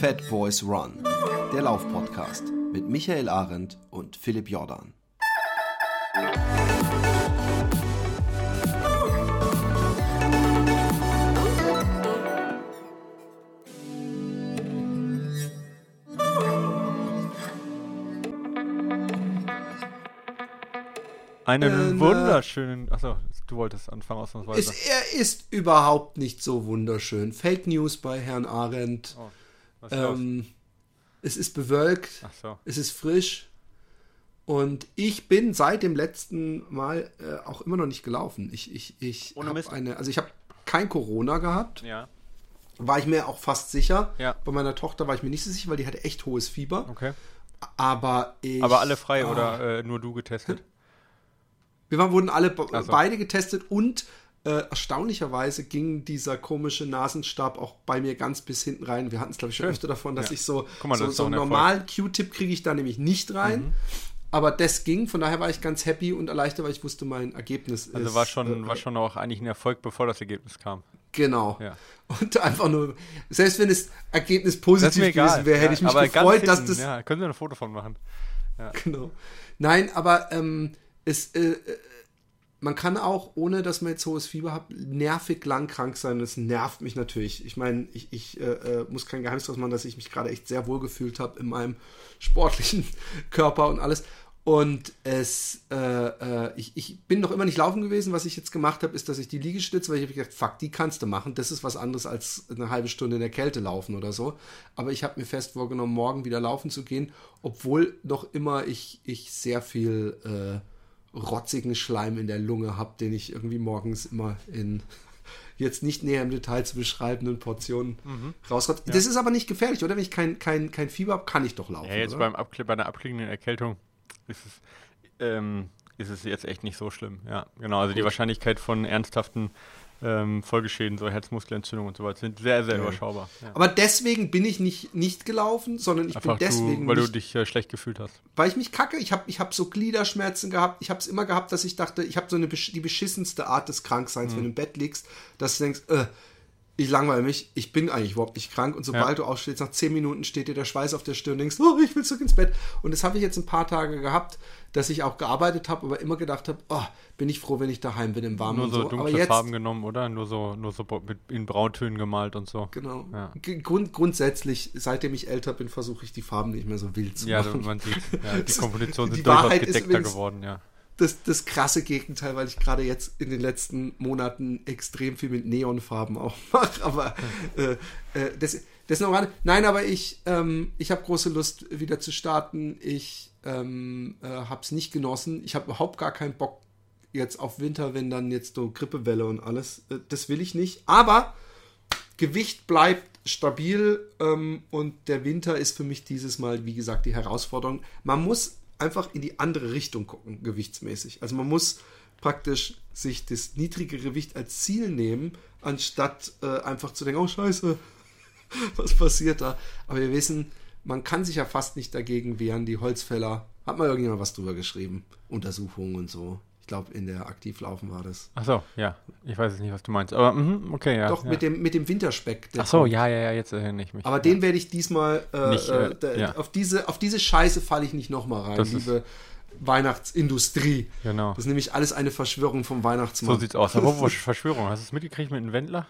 Fat Boys Run, der Laufpodcast mit Michael Arendt und Philipp Jordan. Einen Äh, wunderschönen. Achso, du wolltest anfangen ausnahmsweise. Ist, er ist überhaupt nicht so wunderschön. Fake News bei Herrn Arendt. oh, was? Ähm, es ist bewölkt, so. es ist frisch. Und ich bin seit dem letzten Mal äh, auch immer noch nicht gelaufen. Ich, ich, ich habe eine, also ich habe kein Corona gehabt. Ja, War ich mir auch fast sicher. Ja. Bei meiner Tochter war ich mir nicht so sicher, weil die hatte echt hohes Fieber. okay. Aber ich. Aber alle frei Ah. oder äh, nur du getestet? Wir waren, wurden alle so. beide getestet und äh, erstaunlicherweise ging dieser komische Nasenstab auch bei mir ganz bis hinten rein. Wir hatten es, glaube ich, schon Schön. öfter davon, dass Ja. ich so, mal, so, das so einen. Mhm. normalen Q-Tip kriege ich da nämlich nicht rein. Aber das ging, von daher war ich ganz happy und erleichtert, weil ich wusste, mein Ergebnis Also ist. war schon, äh, war schon auch eigentlich ein Erfolg, bevor das Ergebnis kam. Genau. Ja. Und einfach nur, selbst wenn das Ergebnis Das positiv egal. gewesen wäre, hätte ja, ich mich gefreut, dass hinten, das. Ja, können Sie ein Foto von machen? Genau. Nein, aber ähm, es, äh, äh, man kann auch, ohne dass man jetzt hohes Fieber hat, nervig lang krank sein. Das nervt mich natürlich. Ich meine, ich, ich äh, äh, muss kein Geheimnis draus machen, dass ich mich gerade echt sehr wohl gefühlt habe in meinem sportlichen Körper und alles. Und es, äh, äh, ich, ich bin noch immer nicht laufen gewesen. Was ich jetzt gemacht habe, ist, dass ich die Liegestütze, weil ich habe gedacht, fuck, die kannst du machen. Das ist was anderes als eine halbe Stunde in der Kälte laufen oder so. Aber ich habe mir fest vorgenommen, morgen wieder laufen zu gehen, obwohl noch immer ich, ich sehr viel äh, rotzigen Schleim in der Lunge habe, den ich irgendwie morgens immer in jetzt nicht näher im Detail zu beschreibenden Portionen Mhm. rausrotze. Das ist aber nicht gefährlich, oder? Wenn ich kein, kein, kein Fieber habe, kann ich doch laufen. Ja, jetzt beim Abkle bei einer abklingenden Erkältung ist es, ähm, ist es jetzt echt nicht so schlimm. Ja, genau. Also die Wahrscheinlichkeit von ernsthaften ähm, Folgeschäden, so Herzmuskelentzündung und so weiter, sind sehr, sehr Ja. überschaubar. Ja. Aber deswegen bin ich nicht, nicht gelaufen, sondern ich Einfach bin deswegen du, weil nicht, du dich äh, schlecht gefühlt hast. weil ich mich kacke. Ich habe ich hab so Gliederschmerzen gehabt. Ich habe es immer gehabt, dass ich dachte, ich habe so eine die beschissenste Art des Krankseins, Mhm. wenn du im Bett liegst, dass du denkst, äh, ich langweile mich, ich bin eigentlich überhaupt nicht krank. Und sobald Ja. du aufstehst, nach zehn Minuten steht dir der Schweiß auf der Stirn und denkst, oh, ich will zurück ins Bett. Und das habe ich jetzt ein paar Tage gehabt, dass ich auch gearbeitet habe, aber immer gedacht habe, oh, bin ich froh, wenn ich daheim bin im Warmen Nur so so. Dunkle jetzt, Farben genommen, oder? Nur so, nur so in Brauntönen gemalt und so. Genau. Ja. Grund, grundsätzlich, seitdem ich älter bin, versuche ich die Farben nicht mehr so wild zu Ja, machen. du, man sieht, ja, die Kompositionen die sind durchaus Wahrheit ist gedeckter übrigens- geworden, ja. Das, das krasse Gegenteil, weil ich gerade jetzt in den letzten Monaten extrem viel mit Neonfarben auch mache. Aber äh, äh, das, das noch. Nein, aber ich, ähm, ich habe große Lust, wieder zu starten. Ich ähm, äh, habe es nicht genossen. Ich habe überhaupt gar keinen Bock jetzt auf Winter, wenn dann jetzt so Grippewelle und alles. Äh, das will ich nicht. Aber Gewicht bleibt stabil ähm, und der Winter ist für mich dieses Mal, wie gesagt, die Herausforderung. Man muss einfach in die andere Richtung gucken, gewichtsmäßig. Also man muss praktisch sich das niedrige Gewicht als Ziel nehmen, anstatt äh, einfach zu denken, oh scheiße, was passiert da? Aber wir wissen, man kann sich ja fast nicht dagegen wehren. Die Holzfäller, hat mal irgendjemand was drüber geschrieben? Untersuchungen und so. Ich glaube, in der Aktivlaufen war das. Ach so, ja. Ich weiß jetzt nicht, was du meinst. Aber, mhm, okay, ja. Doch, ja. mit, dem, mit dem Winterspeck. Ach so, kommt. ja, ja, ja, jetzt erinnere ich mich. Aber ja. den werde ich diesmal äh, Nicht, äh, äh, da, ja. auf diese auf diese Scheiße falle ich nicht nochmal rein, Das liebe Weihnachtsindustrie. Genau. Das ist nämlich alles eine Verschwörung vom So Weihnachtsmann. sieht's aus. Aber Verschwörung? Hast du es mitgekriegt mit dem Wendler?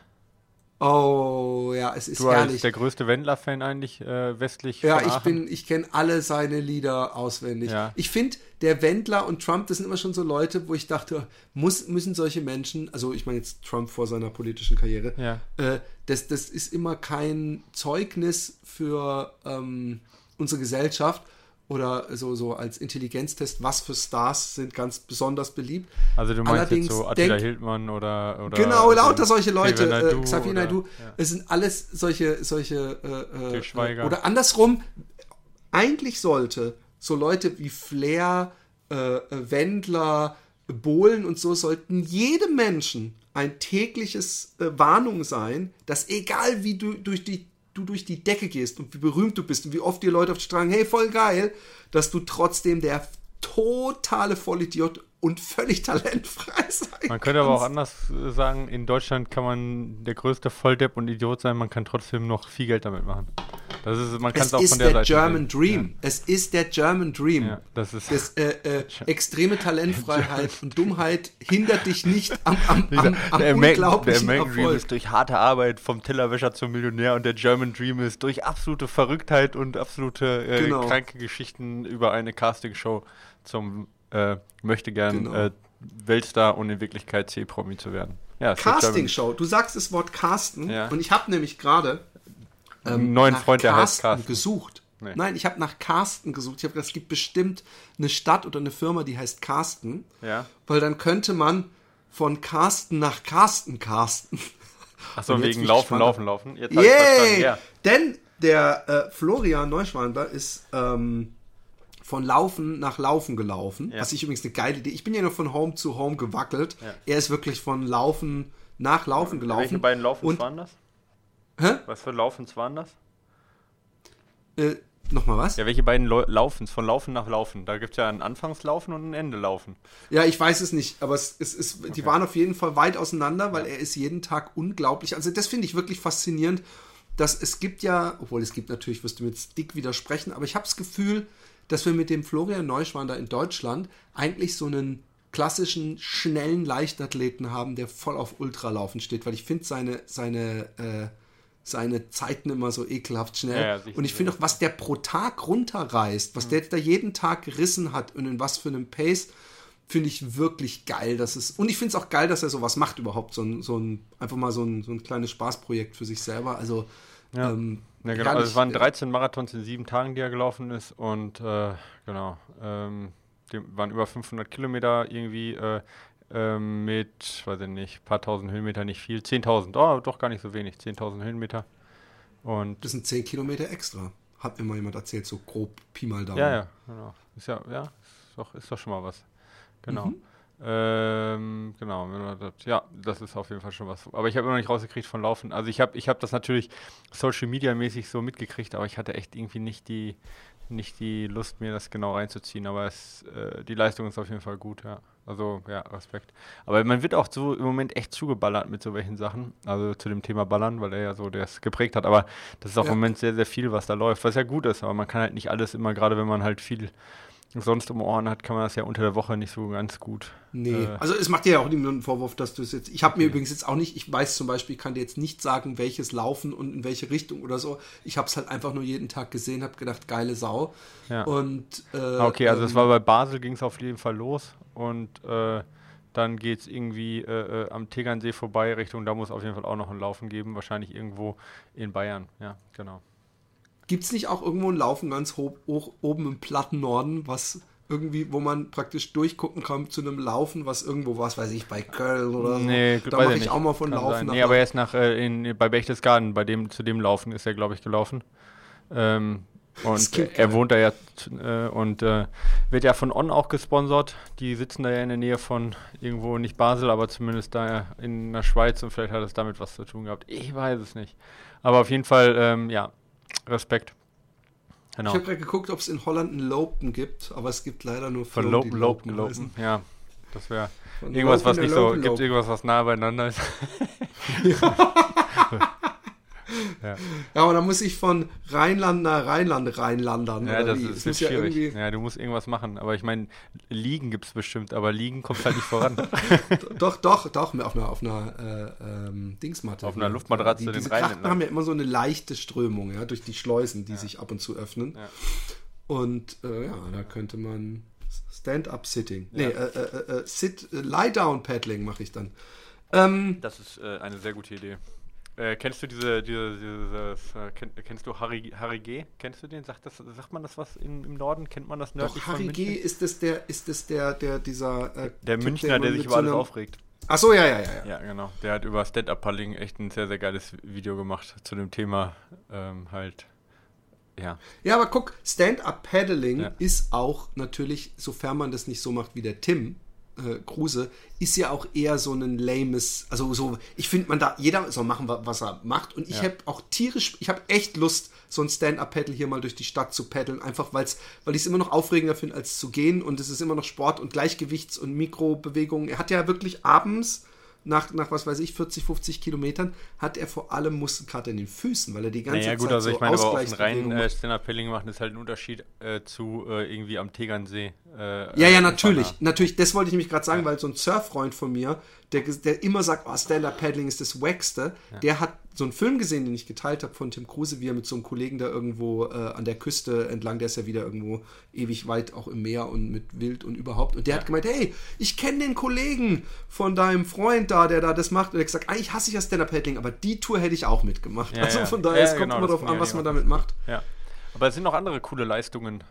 Oh ja, es ist Du herrlich. der größte Wendler-Fan eigentlich äh, westlich Ja, ich bin, ich kenne alle seine Lieder auswendig. Ja. Ich finde, der Wendler und Trump, das sind immer schon so Leute, wo ich dachte, muss, müssen solche Menschen, also ich meine jetzt Trump vor seiner politischen Karriere, Ja. äh, das, das ist immer kein Zeugnis für ähm, unsere Gesellschaft oder so, so als Intelligenztest, was für Stars sind ganz besonders beliebt. Also du meinst Allerdings jetzt so Attila denk- Hildmann oder, oder Genau, lauter solche Leute, Xavier äh, Naidoo Xavier oder- Naidoo, Ja. es sind alles solche, solche äh, äh, Schweiger. oder andersrum, eigentlich sollte so Leute wie Flair, äh, äh, Wendler, Bohlen und so sollten jedem Menschen ein tägliches äh, Warnung sein, dass egal wie du durch die du durch die Decke gehst und wie berühmt du bist und wie oft dir Leute auf die Straße, hey, voll geil, dass du trotzdem der totale Vollidiot und völlig talentfrei sein Man könnte aber auch kannst. anders äh, sagen, in Deutschland kann man der größte Volldepp und Idiot sein, man kann trotzdem noch viel Geld damit machen. Das ist, man kann es auch ist von der der Seite German sehen. Dream. Es ist der German Dream. Ja, das ist Das, äh, äh, extreme Talentfreiheit und Dummheit hindert dich nicht am, am, am, am der, Amer- der unglaublichen American Dream ist durch harte Arbeit vom Tellerwäscher zum Millionär und der German Dream ist durch absolute Verrücktheit und absolute äh, Genau. kranke Geschichten über eine Castingshow zum äh, möchte gern Genau. äh, Weltstar und in Wirklichkeit C-Promi zu werden. Ja, Castingshow. Du sagst das Wort Casten Ja. und ich habe nämlich gerade ähm, neuen nach Freund, der heißt Carsten. gesucht. Nee. Nein, ich habe nach Carsten gesucht. Ich habe gedacht, es gibt bestimmt eine Stadt oder eine Firma, die heißt Carsten. Ja. Weil dann könnte man von Carsten nach Carsten casten. Achso, wegen Laufen. Laufen, Laufen. Jetzt Yay! ja. Denn der äh, Florian Neuschwander ist ähm, von Laufen nach Laufen gelaufen. Ja. Was ich übrigens eine geile Idee. Ich bin ja noch von Home zu Home gewackelt. Ja. Er ist wirklich von Laufen nach Laufen gelaufen. Welche beiden Laufens Und, waren das? Hä? Was für Laufens waren das? Äh, Nochmal was? Ja, welche beiden Lau- Laufens? Von Laufen nach Laufen. Da gibt es ja ein Anfangslaufen und ein Endelaufen. Ja, ich weiß es nicht, aber es, es, es, die waren auf jeden Fall weit auseinander, weil er ist jeden Tag unglaublich. Also das finde ich wirklich faszinierend, dass es gibt ja, obwohl es gibt natürlich, wirst du mir jetzt dick widersprechen, aber ich habe das Gefühl, dass wir mit dem Florian Neuschwander in Deutschland eigentlich so einen klassischen, schnellen Leichtathleten haben, der voll auf Ultralaufen steht, weil ich finde seine, seine, äh, seine Zeiten immer so ekelhaft schnell. Ja, ja, und ich finde auch, was der pro Tag runterreißt, was der jetzt da jeden Tag gerissen hat und in was für einem Pace, finde ich wirklich geil. Dass es, und ich finde es auch geil, dass er sowas macht überhaupt. So ein, so ein einfach mal so ein, so ein kleines Spaßprojekt für sich selber. Also, Ja. ähm, Ja, genau. Also es waren 13 Marathons in sieben Tagen, die er gelaufen ist und äh, genau, ähm, die waren über 500 Kilometer irgendwie äh, ähm, mit, weiß ich nicht, paar tausend Höhenmeter, nicht viel, 10.000, oh, doch gar nicht so wenig, 10.000 Höhenmeter und Das sind 10 Kilometer extra. Hat mir mal jemand erzählt, so grob Pi mal Daumen. ja, ja, genau, ist ja, ja, ist doch, ist doch schon mal was, genau. Mhm. Ähm, genau, ja, das ist auf jeden Fall schon was. Aber ich habe immer noch nicht rausgekriegt von Laufen. Also ich habe ich hab das natürlich Social Media mäßig so mitgekriegt, aber ich hatte echt irgendwie nicht die, nicht die Lust, mir das genau reinzuziehen. Aber es, äh, die Leistung ist auf jeden Fall gut, ja. Also ja, Respekt. Aber man wird auch so im Moment echt zugeballert mit so welchen Sachen. Also zu dem Thema Ballern, weil er ja so das geprägt hat. Aber das ist auch Ja. im Moment sehr, sehr viel, was da läuft, was ja gut ist. Aber man kann halt nicht alles immer, gerade wenn man halt viel sonst um Ohren hat, kann man das ja unter der Woche nicht so ganz gut. Nee, Äh, also es macht dir ja auch niemand einen Vorwurf, dass du es jetzt. Ich habe mir übrigens jetzt auch nicht, ich weiß zum Beispiel, ich kann dir jetzt nicht sagen, welches Laufen und in welche Richtung oder so. Ich habe es halt einfach nur jeden Tag gesehen, habe gedacht, geile Sau. Ja. Und äh, Ah, Okay, also es ähm, war bei Basel ging es auf jeden Fall los und äh, dann geht es irgendwie äh, äh, am Tegernsee vorbei Richtung, da muss auf jeden Fall auch noch ein Laufen geben, wahrscheinlich irgendwo in Bayern, ja, genau. Gibt es nicht auch irgendwo ein Laufen ganz hoch, hoch oben im platten Norden, was irgendwie, wo man praktisch durchgucken kann zu einem Laufen, was irgendwo, was weiß ich, bei Köln oder Nee, so. Da mache ich ich nicht. auch mal von Kann Laufen sein. Nee, aber er ist nach, äh, in, bei Berchtesgaden, bei dem, zu dem Laufen ist er, glaube ich, gelaufen. Ähm, und er geil. wohnt da ja äh, und äh, wird ja von On auch gesponsert. Die sitzen da ja in der Nähe von irgendwo, nicht Basel, aber zumindest da in der Schweiz und vielleicht hat es damit was zu tun gehabt. Ich weiß es nicht. Aber auf jeden Fall, ähm, ja, Respekt. Genau. Ich habe gerade geguckt, ob es in Holland einen Lopen gibt, aber es gibt leider nur Von Lopen, Lopen. Lopen. Ja, das wäre irgendwas, was nicht so, gibt irgendwas, was nah beieinander ist. Ja, aber da muss ich von Rheinland nach Rheinland reinlandern. Ja, das wie? ist, muss ja schwierig. irgendwie- Ja, du musst irgendwas machen. Aber ich meine, Liegen gibt es bestimmt, aber Liegen kommt halt nicht voran. Doch, doch, doch, auf einer, auf einer äh, ähm, Dingsmatte. Auf einer Luftmatratze Die, den diese Rhein Krachten haben ja immer so eine leichte Strömung, ja, durch die Schleusen, die sich ab und zu öffnen. Ja. Und äh, ja, da könnte man Stand-up-Sitting. Nee, äh, äh, äh, Sit, äh, Lie-down-Paddling mache ich dann. Ähm, Das ist eine sehr gute Idee. Äh, kennst du diese, diese dieses, äh, kenn, kennst du Harry, Harry G? Kennst du den? Sagt, das, sagt man das was im, im Norden? Kennt man das nördlich doch, Harry? G. ist das der, ist das der, der, dieser äh, Der Typ, Münchner, der immer sich über alles so aufregt. Ach so, ja, ja, ja. ja. Ja, genau. Der hat über Stand-Up-Paddling echt ein sehr, sehr geiles Video gemacht zu dem Thema ähm, halt. Ja. Ja, aber guck, Stand-up-Paddling Ja. ist auch natürlich, sofern man das nicht so macht wie der Tim äh, Kruse, ist ja auch eher so ein lames, also so, ich finde, man da, jeder soll machen, wa- was er macht. Und ich Ja. habe auch tierisch, ich habe echt Lust, so ein Stand-up-Paddle hier mal durch die Stadt zu paddeln, einfach weil's, weil ich es immer noch aufregender finde, als zu gehen. Und es ist immer noch Sport und Gleichgewichts- und Mikrobewegungen. Er hat ja wirklich abends nach, nach was weiß ich, 40, 50 Kilometern, hat er vor allem Muskelkater in den Füßen, weil er die ganze naja, gut, Zeit also so ich meine, aber auf Ausgleichsbewegungen reinen äh, macht. Stand-Up-Paddling machen ist halt ein Unterschied äh, zu äh, irgendwie am Tegernsee. Äh, Ja, äh, ja, natürlich. Fahrrad. Natürlich, das wollte ich nämlich gerade sagen, Ja. weil so ein Surffreund von mir, der, der immer sagt, oh, Stand-Up-Paddling ist das Wackste, der hat so einen Film gesehen, den ich geteilt habe von Tim Kruse, wie er mit so einem Kollegen da irgendwo äh, an der Küste entlang, der ist ja wieder irgendwo ewig weit auch im Meer und mit Wild und überhaupt. Und der hat gemeint, hey, ich kenne den Kollegen von deinem Freund da, der da das macht. Und er hat gesagt, eigentlich hasse ich ja Stand-Up-Paddling, aber die Tour hätte ich auch mitgemacht. Ja, also ja. von daher, Ja, es kommt genau, immer darauf an, ja was man damit macht. Ja. Aber es sind noch andere coole Leistungen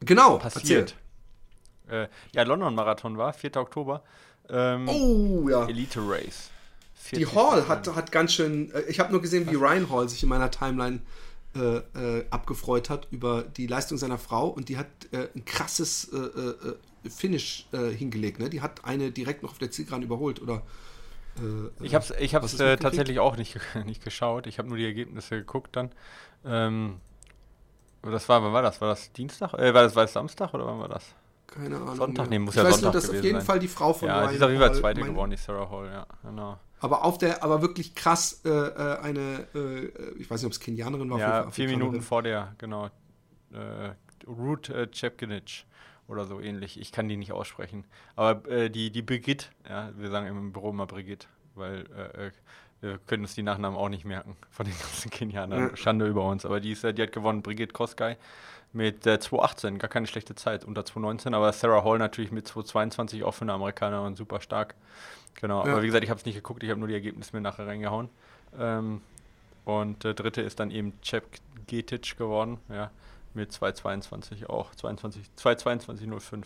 Genau, passiert. Äh, ja, London-Marathon war, 4. Oktober. Ähm, Oh, ja. Elite Race. Die 40 Hall hat, hat ganz schön. äh, Ich habe nur gesehen, wie Ryan Hall sich in meiner Timeline äh, äh, abgefreut hat über die Leistung seiner Frau und die hat äh, ein krasses äh, äh, Finish hingelegt. Ne? Die hat eine direkt noch auf der Zielgeraden überholt oder. Ich habe es ich hab's, tatsächlich auch nicht, nicht geschaut. Ich habe nur die Ergebnisse geguckt dann. Ähm, das war, wann war das? War das Dienstag? War, das, war das Samstag oder wann war das? Keine Ahnung. Sonntag? Nee, muss ich ja weiß Sonntag nur, dass auf jeden sein. Fall die Frau von ja, Ryan sie ist auf jeden Fall Zweite geworden, die Sarah Hall, ja. Genau. Aber auf der, aber wirklich krass äh, äh, eine, äh, ich weiß nicht, ob es Kenianerin war. Ja, vier. Minuten vor der, genau. Äh, Ruth äh, Chepkinich oder so ähnlich. Ich kann die nicht aussprechen. Aber äh, die, die Brigitte, ja, wir sagen im Büro immer Brigitte, weil äh, äh, wir können uns die Nachnamen auch nicht merken von den ganzen Kenianern. Ja. Schande über uns. Aber die, ist, die hat gewonnen, Brigitte Kosgei mit äh, 2,18. Gar keine schlechte Zeit, unter 2,19. Aber Sarah Hall natürlich mit 2,22 auch für eine Amerikanerin super stark. Genau, Ja. aber wie gesagt, ich habe es nicht geguckt, ich habe nur die Ergebnisse mir nachher reingehauen. Ähm, und der dritte ist dann eben Cep Getic geworden, ja, mit 2,22 auch, 22, 2,22,05.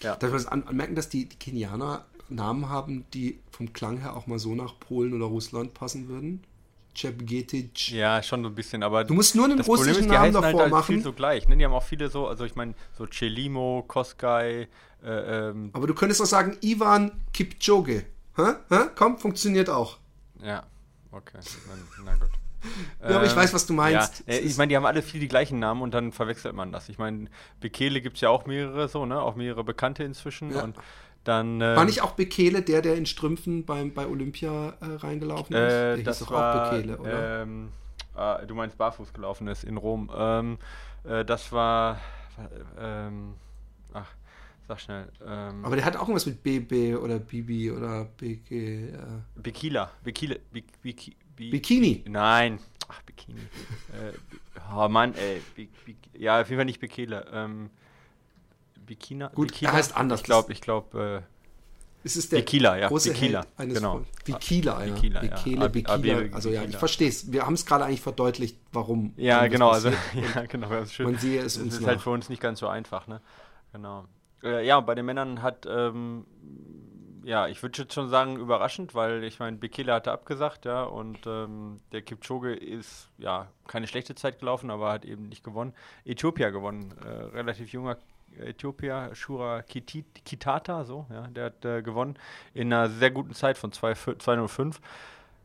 Ja. Darf man an anmerken, dass die, die Kenianer Namen haben, die vom Klang her auch mal so nach Polen oder Russland passen würden? Cebgetic. ja, schon so ein bisschen, aber Du musst nur einen das Problem russischen ist, die Namen halt, davor halt viel machen, so gleich. Ne? Die haben auch viele so, also ich meine, so Celimo, Koskai, äh, ähm, aber du könntest auch sagen Ivan Kipchoge. Hä? Hä? Komm, funktioniert auch. ja, okay, na, na gut. Ja, aber ich Ähm, weiß, was du meinst. Ja, ich meine, die haben alle viel die gleichen Namen und dann verwechselt man das. Ich meine, Bekele gibt es ja auch mehrere so, ne? Auch mehrere Bekannte inzwischen. Ja. Und dann. ähm, War nicht auch Bekele der, der in Strümpfen beim, bei Olympia äh, reingelaufen ist? der Äh, hieß das doch war, auch Bekele, oder? Ähm, ah, du meinst barfuß gelaufen ist in Rom. Ähm, äh, das war, ähm, ach, sag schnell. Ähm, aber der hat auch irgendwas mit BB oder Bibi oder BG. Äh, Bikila, Bikile, Bik, Bik, Bi- Bikini. Nein, ach Bikini. äh, oh Mann, ey, Bik, Bik, ja auf jeden Fall nicht Bikele. Ähm, Bikina. Gut, Bikila? er heißt anders. Ich glaube, ich glaube. Es ist der Bikila, ja, große Bikila, eines genau. Volkes. Bikila, ja. Bikila, ja. Bekele, Ab- Bikila. Also ja, ich verstehe es. Wir haben es gerade eigentlich verdeutlicht, warum. Äh, ja, das genau. Also, ja, genau. Das ist schön. Man sehe es Das uns ist halt nach. für uns nicht ganz so einfach, ne? Genau. Äh, ja, bei den Männern hat, ähm, ja, ich würde jetzt schon sagen, überraschend, weil ich meine, Bekele hatte abgesagt, ja, und ähm, der Kipchoge ist, ja, keine schlechte Zeit gelaufen, aber hat eben nicht gewonnen. Äthiopia gewonnen, äh, relativ junger Äthiopier, Shura Kitit, Kitata, so, ja, der hat äh, gewonnen in einer sehr guten Zeit von 2 205.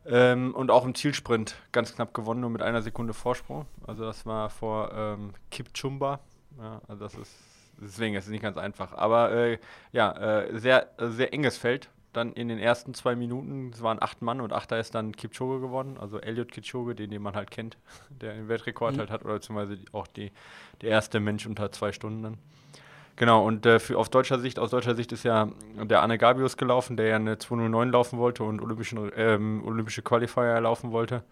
Ähm, und auch im Zielsprint ganz knapp gewonnen, nur mit einer Sekunde Vorsprung. Also das war vor ähm, Kipchumba. Ja, also das ist deswegen ist es nicht ganz einfach. Aber äh, ja, äh, sehr, sehr enges Feld. Dann in den ersten zwei Minuten, es waren acht Mann und achter ist dann Kipchoge geworden, also Elliot Kipchoge, den, den man halt kennt, der den Weltrekord Mhm. halt hat, oder beziehungsweise auch die, der erste Mensch unter zwei Stunden dann. Genau, und äh, für, auf deutscher Sicht, aus deutscher Sicht ist ja der Anne Gabius gelaufen, der ja eine 209 laufen wollte und olympischen, ähm, olympische Qualifier laufen wollte.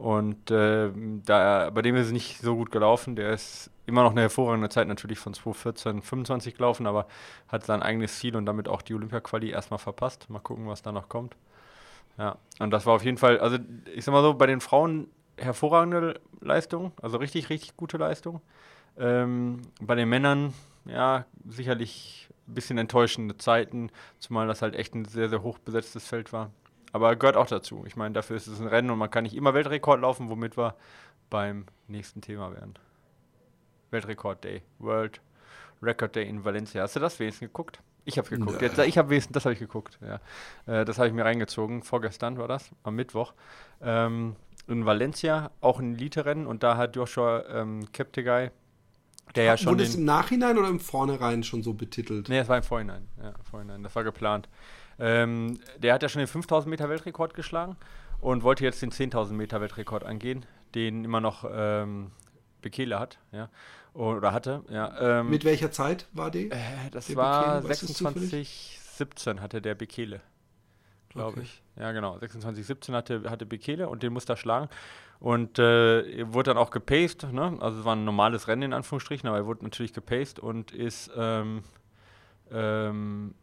Und ähm, da, bei dem ist es nicht so gut gelaufen. Der ist immer noch eine hervorragende Zeit natürlich von 214, 25 gelaufen, aber hat sein eigenes Ziel und damit auch die Olympia-Quali erstmal verpasst. Mal gucken, was da noch kommt. Ja, und das war auf jeden Fall, also ich sag mal so, bei den Frauen hervorragende Leistung, also richtig, richtig gute Leistung. Ähm, bei den Männern, ja, sicherlich ein bisschen enttäuschende Zeiten, zumal das halt echt ein sehr, sehr hoch besetztes Feld war. Aber gehört auch dazu. Ich meine, dafür ist es ein Rennen und man kann nicht immer Weltrekord laufen, womit wir beim nächsten Thema werden. Weltrekord Day, World Record Day in Valencia. Hast du das wenigstens geguckt? Ich habe geguckt. Jetzt, ich habe wenigstens, das habe ich geguckt. Ja. Äh, das habe ich mir reingezogen. Vorgestern war das, am Mittwoch. Ähm, in Valencia, auch ein Elite-Rennen und da hat Joshua ähm, Keptegei, der ja schon Wurde es im Nachhinein oder im Vornherein schon so betitelt? Nee, es war im Vorhinein. Ja, im Vorhinein. Das war geplant. Ähm, der hat ja schon den 5000 Meter Weltrekord geschlagen und wollte jetzt den 10.000 Meter Weltrekord angehen, den immer noch ähm, Bekele hat, ja, oder hatte, ja. Ähm, Mit welcher Zeit war die? Äh, das war 26, 17 hatte der Bekele, glaube okay. ich. Ja, genau, 26, 17 hatte, hatte Bekele und den musste er schlagen. Und äh, wurde dann auch gepaced, ne? also es war ein normales Rennen in Anführungsstrichen, aber er wurde natürlich gepaced und ist ähm, ähm,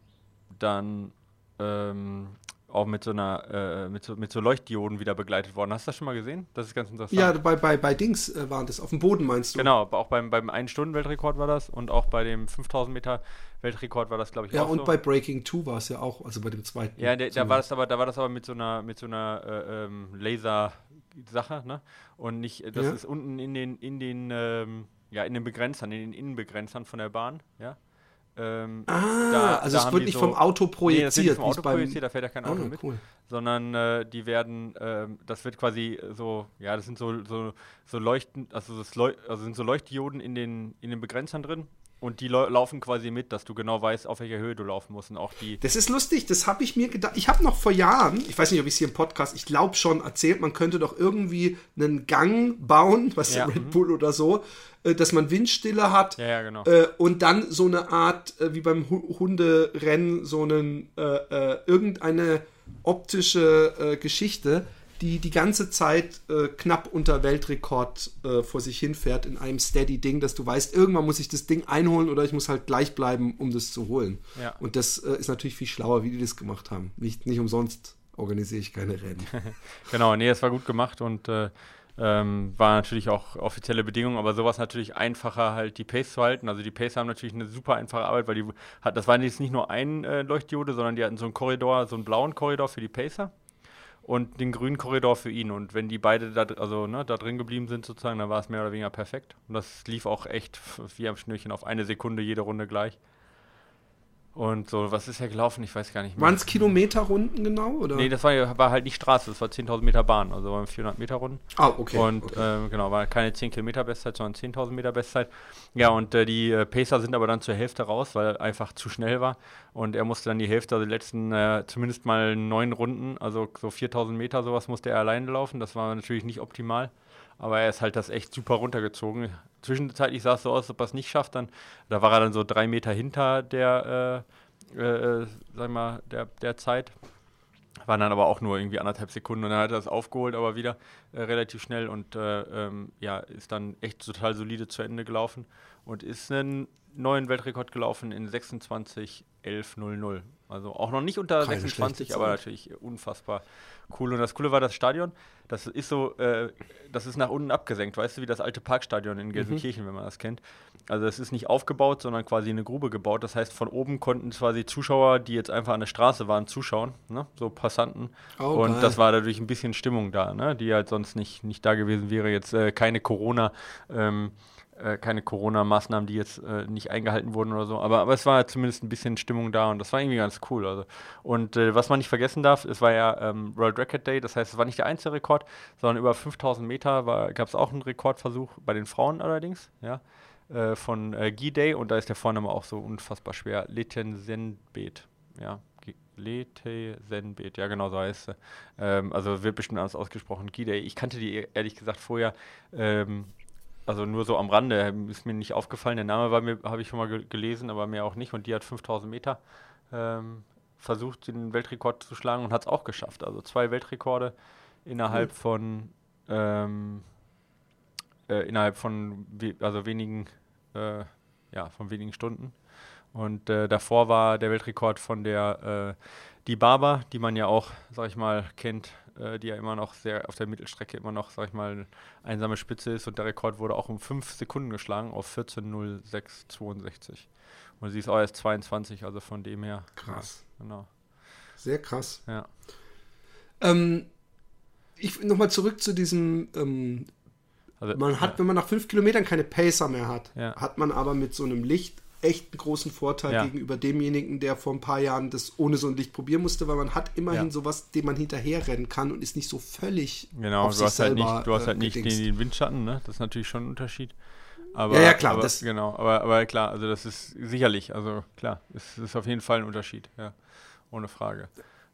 dann ähm, auch mit so einer, äh, mit, so, mit so Leuchtdioden wieder begleitet worden. Hast du das schon mal gesehen? Das ist ganz interessant. Ja, bei, bei, bei Dings äh, waren das, auf dem Boden meinst du? Genau, auch beim, beim 1-Stunden-Weltrekord war das und auch bei dem 5000 Meter Weltrekord war das, glaube ich, ja, auch Ja, und so. bei Breaking 2 war es ja auch, also bei dem zweiten. Ja, der, da, war das aber, da war das aber mit so einer, mit so einer äh, ähm, Laser-Sache, ne? Und nicht, das ja. ist unten in den, in den, ähm, ja, in den Begrenzern, in den Innenbegrenzern von der Bahn, ja. Ähm, ah, da, also da es wird nicht so, vom Auto projiziert. Nee, das wird nicht vom Auto projiziert, da fährt ja kein Auto oh, mit. Cool. Sondern äh, die werden, äh, das wird quasi so, ja, das sind so, so, so Leuchten, also, das Leu also sind so Leuchtdioden in den, in den Begrenzern drin und die laufen quasi mit, dass du genau weißt, auf welcher Höhe du laufen musst. Und auch die. Das ist lustig, das habe ich mir gedacht. Ich habe noch vor Jahren, ich weiß nicht, ob ich es hier im Podcast, ich glaube schon erzählt, man könnte doch irgendwie einen Gang bauen, was ja. Red mhm. Bull oder so, äh, dass man Windstille hat. Ja, ja genau. Äh, und dann so eine Art, äh, wie beim Hunderennen, so einen, äh, äh, irgendeine optische äh, Geschichte die die ganze Zeit äh, knapp unter Weltrekord äh, vor sich hinfährt in einem Steady-Ding, dass du weißt, irgendwann muss ich das Ding einholen oder ich muss halt gleich bleiben, um das zu holen. Ja. Und das äh, ist natürlich viel schlauer, wie die das gemacht haben. Nicht, nicht umsonst organisiere ich keine Rennen. genau, nee, es war gut gemacht und äh, ähm, war natürlich auch offizielle Bedingungen, aber sowas natürlich einfacher, halt die Pace zu halten. Also die Pace haben natürlich eine super einfache Arbeit, weil die hat, das war jetzt nicht nur ein äh, Leuchtdiode, sondern die hatten so einen Korridor, so einen blauen Korridor für die Pacer und den grünen Korridor für ihn. Und wenn die beide da, also, ne, da drin geblieben sind, sozusagen, dann war es mehr oder weniger perfekt. Und das lief auch echt wie am Schnürchen auf eine Sekunde jede Runde gleich. Und so, was ist ja gelaufen? Ich weiß gar nicht mehr. Waren es Kilometerrunden genau? Oder? Nee, das war, war halt nicht Straße, das war 10.000 Meter Bahn, also waren 400 Meter Runden. Ah, okay. Und okay. Äh, genau, war keine 10 Kilometer Bestzeit, sondern 10.000 Meter Bestzeit. Ja, und äh, die äh, Pacer sind aber dann zur Hälfte raus, weil er einfach zu schnell war. Und er musste dann die Hälfte, also die letzten äh, zumindest mal neun Runden, also so 4.000 Meter, sowas musste er alleine laufen. Das war natürlich nicht optimal. Aber er ist halt das echt super runtergezogen. Zwischenzeitlich sah es so aus, ob er es nicht schafft. Dann, da war er dann so drei Meter hinter der äh, äh, sag mal, der, der Zeit. Waren dann aber auch nur irgendwie anderthalb Sekunden und dann hat er das aufgeholt, aber wieder äh, relativ schnell und äh, ähm, ja, ist dann echt total solide zu Ende gelaufen und ist einen neuen Weltrekord gelaufen in 26.11.00. Also auch noch nicht unter Keine 26, aber natürlich unfassbar cool. Und das Coole war das Stadion. Das ist so, äh, das ist nach unten abgesenkt, weißt du, wie das alte Parkstadion in Gelsenkirchen, mhm. wenn man das kennt. Also es ist nicht aufgebaut, sondern quasi eine Grube gebaut. Das heißt, von oben konnten quasi Zuschauer, die jetzt einfach an der Straße waren, zuschauen, ne? so Passanten. Oh, und geil. das war dadurch ein bisschen Stimmung da, ne? die halt sonst nicht, nicht da gewesen wäre. Jetzt äh, keine Corona- ähm, äh, keine Corona-Maßnahmen, die jetzt äh, nicht eingehalten wurden oder so. Aber, aber es war zumindest ein bisschen Stimmung da und das war irgendwie ganz cool. Also. Und äh, was man nicht vergessen darf, es war ja ähm, World Record Day, das heißt, es war nicht der einzige Rekord, sondern über 5000 Meter gab es auch einen Rekordversuch bei den Frauen allerdings, ja, äh, von äh, Guy Day und da ist der Vorname auch so unfassbar schwer. Leten Senbet, ja. Lete Senbet, ja genau so heißt sie. Ähm, also wird bestimmt anders ausgesprochen. Day. Ich kannte die ehrlich gesagt vorher ähm, also nur so am Rande, ist mir nicht aufgefallen. Der Name war mir, habe ich schon mal ge gelesen, aber mir auch nicht. Und die hat 5000 Meter ähm, versucht, den Weltrekord zu schlagen und hat es auch geschafft. Also zwei Weltrekorde innerhalb mhm. von ähm, äh, innerhalb von we also wenigen äh, ja von wenigen Stunden. Und äh, davor war der Weltrekord von der äh, die Barber, die man ja auch, sag ich mal, kennt äh, die ja immer noch sehr auf der Mittelstrecke immer noch, sag ich mal, einsame Spitze ist und der Rekord wurde auch um 5 Sekunden geschlagen auf 14.06.62. Und sie ist auch erst 22, also von dem her. Krass. Ja, genau. Sehr krass. Ja. Ähm, ich nochmal zurück zu diesem ähm, also, man hat, ja. wenn man nach fünf Kilometern keine Pacer mehr hat, ja. hat man aber mit so einem Licht echt einen großen Vorteil ja. gegenüber demjenigen, der vor ein paar Jahren das ohne so ein Licht probieren musste, weil man hat immerhin ja. sowas, dem man hinterherrennen kann und ist nicht so völlig Genau, auf du, hast halt nicht, du hast halt nicht gedingst. den Windschatten, ne? Das ist natürlich schon ein Unterschied. Aber, ja, ja, klar. Aber, das genau, aber, aber klar, also das ist sicherlich, also klar, es ist auf jeden Fall ein Unterschied, ja. ohne Frage.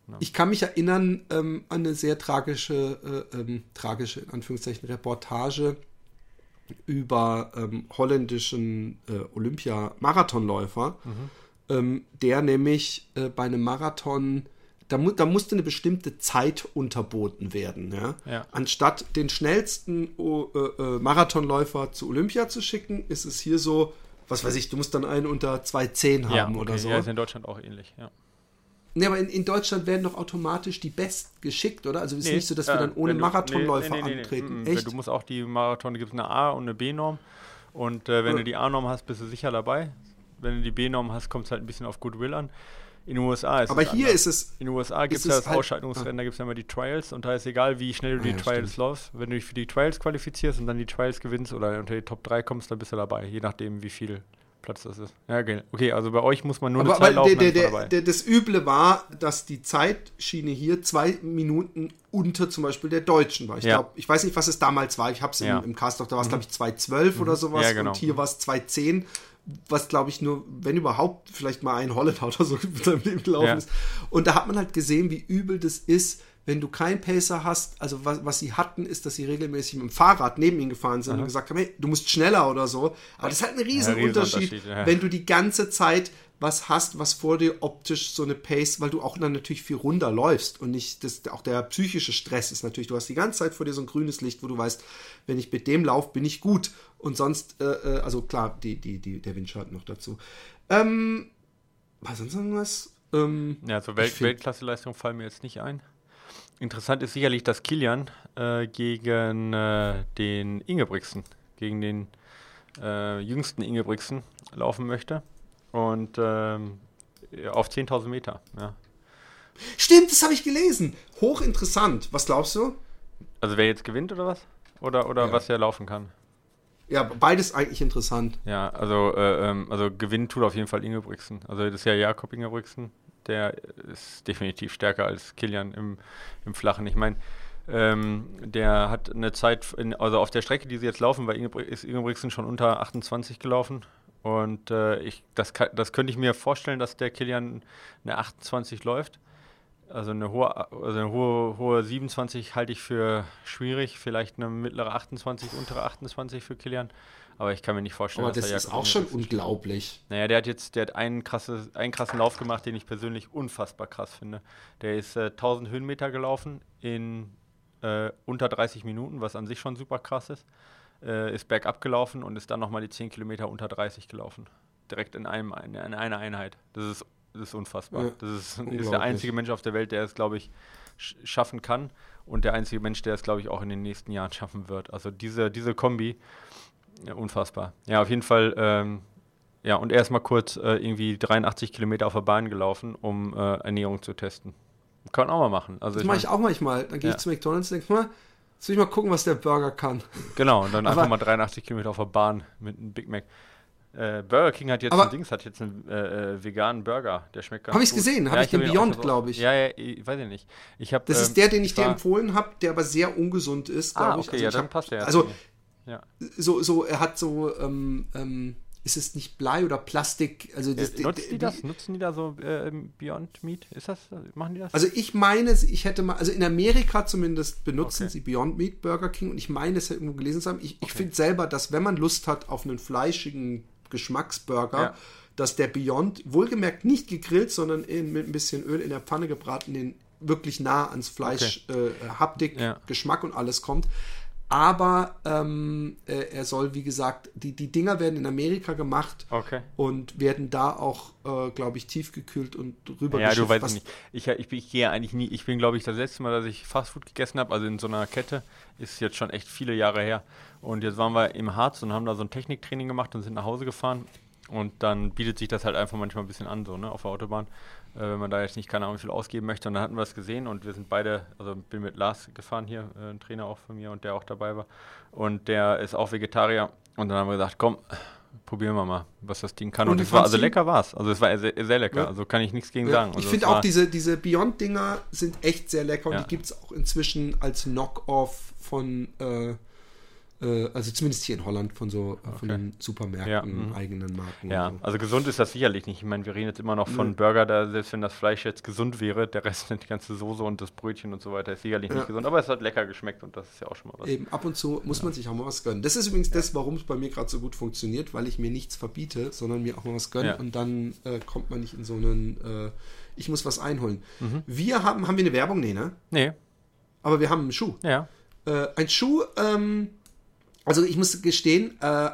Ja. Ich kann mich erinnern ähm, an eine sehr tragische, äh, ähm, tragische, in Anführungszeichen, Reportage über ähm, holländischen äh, Olympia-Marathonläufer, mhm. Ähm, der nämlich äh, bei einem Marathon da, mu da, musste eine bestimmte Zeit unterboten werden. Ja? ja. Anstatt den schnellsten oh, äh, äh, Marathonläufer zu Olympia zu schicken, ist es hier so, was weiß ich, du musst dann einen unter 2,10 haben ja, okay. oder so. Ja, ist in Deutschland auch ähnlich, ja. Nee, aber in, in, Deutschland werden doch automatisch die Best geschickt, oder? Also es ist nee, nicht so, dass wir dann ohne du, Marathonläufer nee, nee, antreten. Mm, Echt? Du musst auch die Marathon, da gibt es eine A- und eine B-Norm. Und äh, wenn ja. du die A-Norm hast, bist du sicher dabei. Wenn du die B-Norm hast, kommt es halt ein bisschen auf Goodwill an. In den USA ist Aber es hier anders. ist es. In den USA gibt es ja das halt, Ausscheidungsrennen, ah. da gibt es ja immer die Trials und da ist egal, wie schnell du die ah, ja, Trials stimmt. läufst. Wenn du dich für die Trials qualifizierst und dann die Trials gewinnst oder unter die Top 3 kommst, dann bist du dabei, je nachdem, wie viel Platz das ist. Ja, okay. okay also bei euch muss man nur aber, eine Zeit laufen, der, der, der, Das Üble war, dass die Zeitschiene hier zwei Minuten unter zum Beispiel der deutschen war. Ich ja. glaube, ich weiß nicht, was es damals war. Ich habe es ja. im, im Cast da war es, mhm. glaube ich, 2.12 mhm. oder sowas. Ja, genau. Und hier war es 2.10 was glaube ich nur, wenn überhaupt, vielleicht mal ein Holländer oder so in seinem Leben gelaufen ja. ist. Und da hat man halt gesehen, wie übel das ist, wenn du keinen Pacer hast, also was, was sie hatten, ist, dass sie regelmäßig mit dem Fahrrad neben ihn gefahren sind Aha. und gesagt haben, hey, du musst schneller oder so. Aber das ist halt ein Riesenunterschied, ja, Riesen wenn du die ganze Zeit was hast, was vor dir optisch so eine Pace, weil du auch dann natürlich viel runter läufst und nicht, das, auch der psychische Stress ist natürlich, du hast die ganze Zeit vor dir so ein grünes Licht, wo du weißt, wenn ich mit dem laufe, bin ich gut und sonst, äh, äh, also klar, die, die, die, der Windschatten noch dazu. Ähm, was sonst irgendwas? Ähm, ja, so Welt Weltklasseleistung fallen mir jetzt nicht ein. Interessant ist sicherlich, dass Kilian äh, gegen äh, den Ingebrigtsen, gegen den äh, jüngsten Ingebrigtsen laufen möchte. Und ähm, auf 10.000 Meter, ja. Stimmt, das habe ich gelesen. Hochinteressant. Was glaubst du? Also wer jetzt gewinnt oder was? Oder, oder ja. was er laufen kann? Ja, beides eigentlich interessant. Ja, also, äh, ähm, also gewinnen tut auf jeden Fall Ingebrigtsen. Also das ist ja Jakob Ingebrigtsen, der ist definitiv stärker als Kilian im, im Flachen. Ich meine, ähm, der hat eine Zeit, in, also auf der Strecke, die sie jetzt laufen, war Ingebr ist Ingebrigtsen schon unter 28 gelaufen. Und äh, ich, das, das könnte ich mir vorstellen, dass der Kilian eine 28 läuft. Also eine hohe, also eine hohe, hohe 27 halte ich für schwierig, vielleicht eine mittlere 28, untere 28 für Kilian. Aber ich kann mir nicht vorstellen, Aber das ist auch schon unglaublich. Naja, der hat jetzt, der hat einen, krasse, einen krassen Lauf gemacht, den ich persönlich unfassbar krass finde. Der ist äh, 1000 Höhenmeter gelaufen in äh, unter 30 Minuten, was an sich schon super krass ist. Äh, ist bergab gelaufen und ist dann nochmal die 10 Kilometer unter 30 gelaufen. Direkt in, einem, in, in einer Einheit. Das ist, das ist unfassbar. Ja, das ist, ist, der einzige Mensch auf der Welt, der es, glaube ich, schaffen kann und der einzige Mensch, der es, glaube ich, auch in den nächsten Jahren schaffen wird. Also diese, diese Kombi ja, unfassbar. Ja, auf jeden Fall. Ähm, ja, und erstmal kurz äh, irgendwie 83 Kilometer auf der Bahn gelaufen, um äh, Ernährung zu testen. Kann man auch mal machen. Also das mache ich auch manchmal. Dann gehe ja. ich zu McDonalds und denke mal, jetzt will ich mal gucken, was der Burger kann. Genau, und dann einfach mal 83 Kilometer auf der Bahn mit einem Big Mac. Äh, Burger King hat jetzt ein Dings, hat jetzt einen äh, äh veganen Burger, der schmeckt ganz Habe ich es gesehen, habe ja, ich den Beyond, glaube ich. Ja, ja, ich weiß ich nicht. Ich hab, das ähm, ist der, den ich dir empfohlen habe, der aber sehr ungesund ist, glaube ah, okay, ich. Also ja, ich dann hab, passt der. Also, ja. So, so, er hat so, ähm, ähm, ist es nicht Blei oder Plastik? Also das, ja, nutzen die das? Nutzen die da so äh, Beyond Meat? Ist das? Machen die das? Also ich meine, ich hätte mal, also in Amerika zumindest benutzen okay. sie Beyond Meat Burger King und ich meine, es irgendwo gelesen zu haben. Ich, okay. ich finde selber, dass wenn man Lust hat auf einen fleischigen Geschmacksburger, ja. dass der Beyond, wohlgemerkt nicht gegrillt, sondern in, mit ein bisschen Öl in der Pfanne gebraten, den wirklich nah ans Fleisch, okay. äh, Haptik, ja. Geschmack und alles kommt. Aber ähm, äh, er soll, wie gesagt, die, die Dinger werden in Amerika gemacht okay. und werden da auch, äh, glaube ich, tiefgekühlt und rüber Ja, du weißt nicht. Ich, ich, ich gehe eigentlich nie. Ich bin, glaube ich, das letzte Mal, dass ich Fastfood gegessen habe, also in so einer Kette, ist jetzt schon echt viele Jahre her. Und jetzt waren wir im Harz und haben da so ein Techniktraining gemacht und sind nach Hause gefahren. Und dann bietet sich das halt einfach manchmal ein bisschen an, so, ne, auf der Autobahn äh, wenn man da jetzt nicht keine Ahnung wie viel ausgeben möchte. Und dann hatten wir es gesehen und wir sind beide, also bin mit Lars gefahren hier, äh, ein Trainer auch von mir und der auch dabei war. Und der ist auch Vegetarier. Und dann haben wir gesagt, komm, probieren wir mal, was das Ding kann. Und, und es war, also lecker war es. Also es war sehr, sehr lecker. Ja. Also kann ich nichts gegen ja. sagen. Also ich finde auch diese, diese Beyond-Dinger sind echt sehr lecker und ja. die gibt es auch inzwischen als Knock-Off von äh, also zumindest hier in Holland von so okay. von den Supermärkten, ja, mhm. eigenen Marken. Ja, so. also gesund ist das sicherlich nicht. Ich meine, wir reden jetzt immer noch von mhm. Burger, da selbst wenn das Fleisch jetzt gesund wäre, der Rest, die ganze Soße und das Brötchen und so weiter, ist sicherlich ja. nicht gesund, aber es hat lecker geschmeckt und das ist ja auch schon mal was. Eben, ab und zu muss man sich auch mal was gönnen. Das ist übrigens das, warum es bei mir gerade so gut funktioniert, weil ich mir nichts verbiete, sondern mir auch mal was gönne und dann äh, kommt man nicht in so einen, äh, ich muss was einholen. Mhm. Wir haben, haben wir eine Werbung? Nee, ne? Nee. Aber wir haben einen Schuh. Ja. Äh, ein Schuh, ähm, also ich muss gestehen, äh,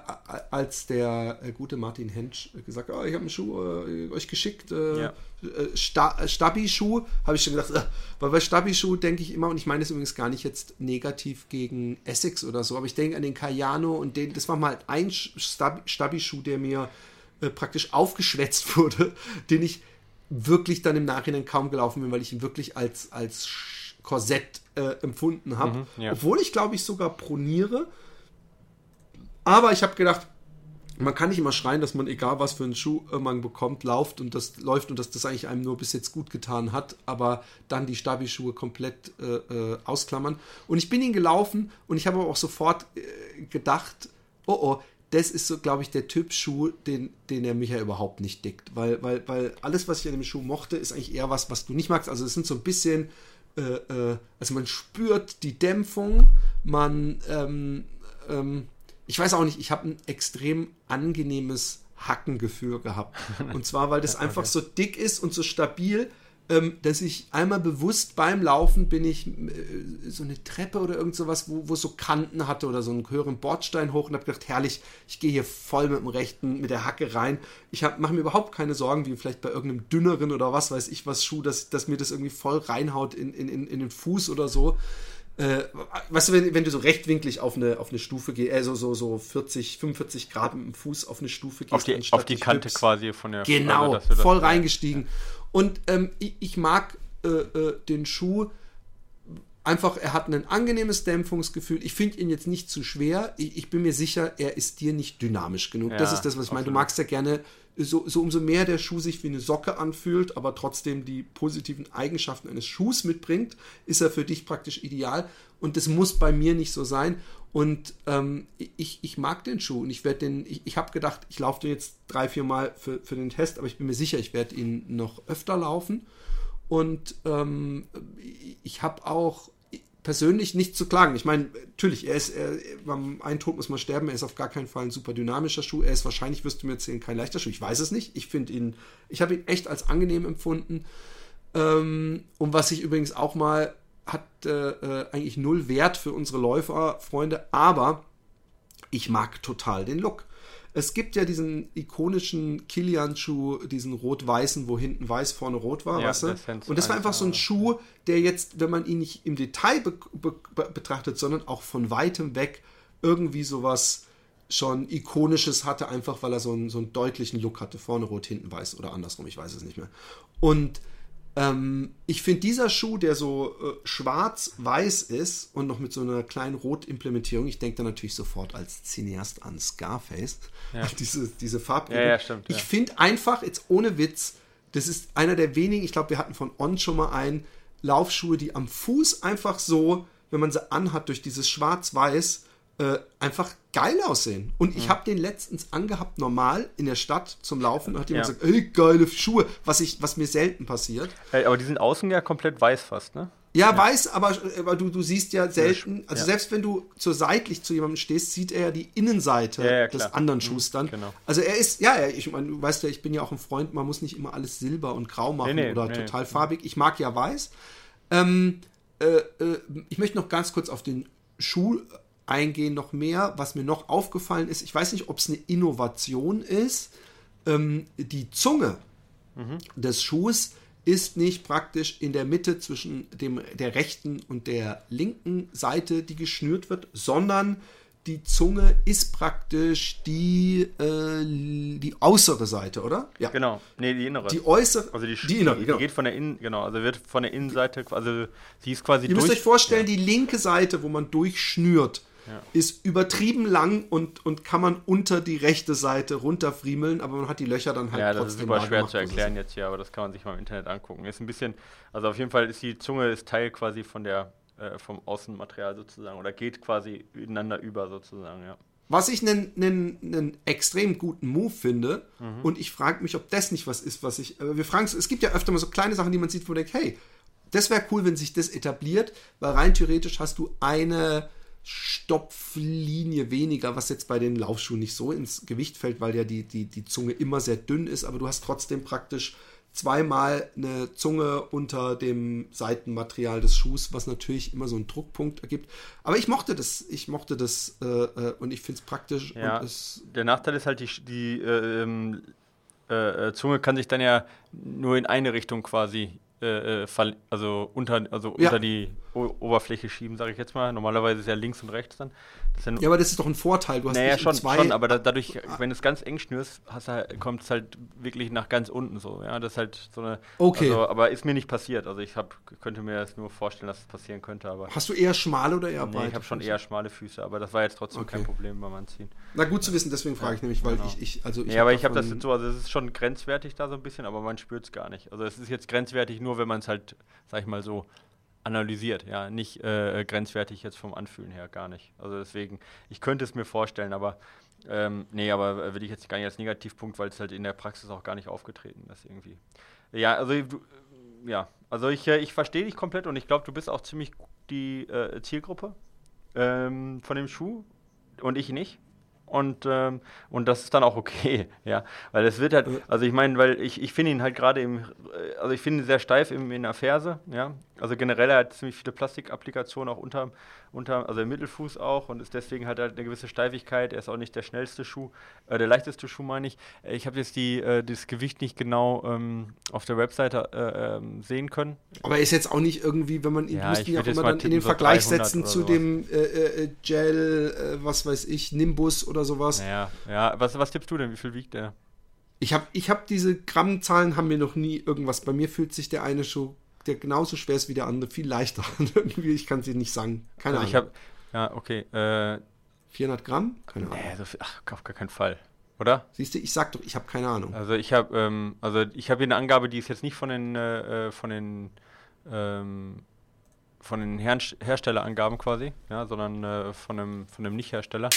als der äh, gute Martin Hensch gesagt hat, oh, ich habe einen Schuh äh, euch geschickt, äh, ja. Äh, Sta äh, Stabi-Schuh, habe ich schon gedacht, weil bei Stabi-Schuh denke ich immer, und ich meine es übrigens gar nicht jetzt negativ gegen Essex oder so, aber ich denke an den Cayano und den, das war mal ein Stabi-Schuh, der mir praktisch aufgeschwätzt wurde, den ich wirklich dann im Nachhinein kaum gelaufen bin, weil ich ihn wirklich als, als Korsett empfunden habe. Mhm, ja. Obwohl ich, glaube ich, sogar proniere aber ich habe gedacht, man kann nicht immer schreien, dass man, egal was für einen Schuh äh, man bekommt, läuft und das läuft und dass das eigentlich einem nur bis jetzt gut getan hat, aber dann die Stabi-Schuhe komplett äh, äh, ausklammern. Und ich bin ihn gelaufen und ich habe auch sofort äh, gedacht, oh oh, das ist so, glaube ich, der Typ Schuh, den, den er mich ja überhaupt nicht dickt. Weil, weil, weil alles, was ich an dem Schuh mochte, ist eigentlich eher was, was du nicht magst. Also es sind so ein bisschen, äh, äh, also man spürt die Dämpfung, man, ähm, ähm, ich weiß auch nicht, ich habe ein extrem angenehmes Hackengefühl gehabt. Und zwar, weil das einfach so dick ist und so stabil, ähm, dass ich einmal bewusst beim Laufen bin ich äh, so eine Treppe oder irgend sowas, wo, wo so Kanten hatte oder so einen höheren Bordstein hoch und habe gedacht, herrlich, ich gehe hier voll mit dem rechten, mit der Hacke rein. Ich mache mir überhaupt keine Sorgen, wie vielleicht bei irgendeinem dünneren oder was weiß ich was Schuh, dass, dass mir das irgendwie voll reinhaut in, in, in, in den Fuß oder so äh, weißt du, wenn, wenn, du so rechtwinklig auf eine, auf eine Stufe gehst, also so, so 40, 45 Grad mit dem Fuß auf eine Stufe gehst. Auf die, auf die Kante hübst, quasi von der Genau, also, voll reingestiegen. Ja. Und ähm, ich, ich, mag äh, äh, den Schuh einfach, er hat ein angenehmes Dämpfungsgefühl. Ich finde ihn jetzt nicht zu schwer. Ich, ich, bin mir sicher, er ist dir nicht dynamisch genug. Ja, das ist das, was ich meine. Du magst ja gerne so, so umso mehr der Schuh sich wie eine Socke anfühlt, aber trotzdem die positiven Eigenschaften eines Schuhs mitbringt, ist er für dich praktisch ideal. Und das muss bei mir nicht so sein. Und ähm, ich, ich mag den Schuh und ich werde den, ich, ich habe gedacht, ich laufe den jetzt drei, vier Mal für, für den Test, aber ich bin mir sicher, ich werde ihn noch öfter laufen. Und ähm, ich habe auch persönlich nicht zu klagen. Ich meine, natürlich, er ist, er, beim einen Tod muss man sterben, er ist auf gar keinen Fall ein super dynamischer Schuh. Er ist wahrscheinlich, wirst du mir erzählen, kein leichter Schuh. Ich weiß es nicht. Ich finde ihn, ich habe ihn echt als angenehm empfunden. Ähm, und was ich übrigens auch mal hat äh, äh eigentlich null Wert für unsere Läuferfreunde, aber ich mag total den Look. Es gibt ja diesen ikonischen Kilian-Schuh, diesen rot-weißen, wo hinten weiß, vorne rot war, ja, weißt du? Und das war einfach so ein Schuh, der jetzt, wenn man ihn nicht im Detail be be betrachtet, sondern auch von weitem weg irgendwie sowas schon ikonisches hatte, einfach weil er so einen, so einen deutlichen Look hatte. Vorne rot, hinten weiß oder andersrum, ich weiß es nicht mehr. Und ähm, ich finde dieser Schuh, der so äh, schwarz-weiß ist und noch mit so einer kleinen Rot-Implementierung, ich denke da natürlich sofort als Cineast an Scarface, ja. diese, diese Farbgebung. Ja, ja, stimmt, ich finde einfach, jetzt ohne Witz, das ist einer der wenigen, ich glaube, wir hatten von On schon mal einen, Laufschuhe, die am Fuß einfach so, wenn man sie anhat, durch dieses Schwarz-Weiß, äh, einfach geil aussehen. Und ich mhm. habe den letztens angehabt, normal in der Stadt zum Laufen. Und hat jemand ja. gesagt, ey, geile Schuhe, was, ich, was mir selten passiert. Hey, aber die sind außen ja komplett weiß fast, ne? Ja, ja. weiß, aber, aber du, du siehst ja selten, also ja. selbst wenn du so seitlich zu jemandem stehst, sieht er ja die Innenseite ja, des anderen mhm, Schuhs dann. Genau. Also er ist, ja, ich meine, du weißt ja, ich bin ja auch ein Freund, man muss nicht immer alles silber und grau machen nee, nee, oder nee, total farbig. Ich mag ja weiß. Ähm, äh, äh, ich möchte noch ganz kurz auf den Schuh eingehen noch mehr. Was mir noch aufgefallen ist, ich weiß nicht, ob es eine Innovation ist. Ähm, die Zunge mhm. des Schuhs ist nicht praktisch in der Mitte zwischen dem, der rechten und der linken Seite, die geschnürt wird, sondern die Zunge ist praktisch die, äh, die äußere Seite, oder? Ja. Genau. Nee, die innere. Die äußere. Also die, die innere, die, genau. geht von der Innen, genau, also wird von der Innenseite, also sie ist quasi Ihr durch. Ihr müsst euch vorstellen, ja. die linke Seite, wo man durchschnürt, ja. ist übertrieben lang und, und kann man unter die rechte Seite runterfriemeln, aber man hat die Löcher dann halt ja, trotzdem. Ja, das ist super schwer gemacht, zu erklären jetzt hier, aber das kann man sich mal im Internet angucken. Ist ein bisschen, also auf jeden Fall ist die Zunge ist Teil quasi von der äh, vom Außenmaterial sozusagen oder geht quasi ineinander über sozusagen, ja. Was ich einen, einen, einen extrem guten Move finde, mhm. und ich frage mich, ob das nicht was ist, was ich. Wir fragen es gibt ja öfter mal so kleine Sachen, die man sieht, wo man denkt, hey, das wäre cool, wenn sich das etabliert, weil rein theoretisch hast du eine Stopflinie weniger, was jetzt bei den Laufschuhen nicht so ins Gewicht fällt, weil ja die, die, die Zunge immer sehr dünn ist, aber du hast trotzdem praktisch zweimal eine Zunge unter dem Seitenmaterial des Schuhs, was natürlich immer so einen Druckpunkt ergibt. Aber ich mochte das, ich mochte das äh, äh und ich finde es praktisch. Ja, der Nachteil ist halt, die, die äh, ähm, äh, äh, Zunge kann sich dann ja nur in eine Richtung quasi äh, also unter, also ja. unter die o Oberfläche schieben, sage ich jetzt mal. Normalerweise ist ja links und rechts dann. Ja, ja, aber das ist doch ein Vorteil. Du hast naja, schon, zwei schon, aber da, dadurch, wenn du es ganz eng schnürst, halt, kommt es halt wirklich nach ganz unten so. Ja, das ist halt so eine. Okay. Also, aber ist mir nicht passiert. Also ich hab, könnte mir das nur vorstellen, dass es passieren könnte. Aber hast du eher schmale oder eher breite? Nee, ich habe schon eher schmale Füße, aber das war jetzt trotzdem okay. kein Problem beim Anziehen. Na gut zu wissen, deswegen frage ich nämlich, weil genau. ich, ich, also ich. Ja, aber ich habe das jetzt so, also es ist schon grenzwertig da so ein bisschen, aber man spürt es gar nicht. Also es ist jetzt grenzwertig nur, wenn man es halt, sag ich mal so, analysiert, ja, nicht äh, grenzwertig jetzt vom Anfühlen her, gar nicht. Also deswegen, ich könnte es mir vorstellen, aber ähm, nee, aber will ich jetzt gar nicht als Negativpunkt, weil es halt in der Praxis auch gar nicht aufgetreten ist irgendwie. Ja, also du, ja, also ich, äh, ich verstehe dich komplett und ich glaube, du bist auch ziemlich die äh, Zielgruppe ähm, von dem Schuh und ich nicht und, ähm, und das ist dann auch okay, ja. Weil es wird halt, also ich meine, weil ich, ich finde ihn halt gerade im, also ich finde ihn sehr steif im, in der Ferse, ja. Also generell er hat ziemlich viele Plastikapplikationen auch unter, unter, also im Mittelfuß auch und ist deswegen halt, eine gewisse Steifigkeit. Er ist auch nicht der schnellste Schuh, äh, der leichteste Schuh meine ich. Äh, ich habe jetzt die, äh, das Gewicht nicht genau ähm, auf der Webseite äh, ähm, sehen können. Aber er ist jetzt auch nicht irgendwie, wenn man ihn ja, müssten ja auch immer dann in den so Vergleich setzen zu dem äh, äh, Gel, was weiß ich, Nimbus oder sowas. Ja, ja. Was, was tippst du denn? Wie viel wiegt der? Ich habe ich hab diese Grammzahlen, haben mir noch nie irgendwas. Bei mir fühlt sich der eine Schuh der genauso schwer ist wie der andere, viel leichter. Irgendwie, ich kann es dir nicht sagen. Keine also Ahnung. Ich habe, ja, okay. Äh, 400 Gramm? Keine Ahnung. Nee, so viel, ach, auf gar keinen Fall. Oder? Siehst du, ich sag doch, ich habe keine Ahnung. Also ich habe, ähm, also ich habe hier eine Angabe, die ist jetzt nicht von den, äh, äh von den, ähm, von den Her Herstellerangaben quasi, ja, sondern äh, von einem, von einem Nicht-Hersteller.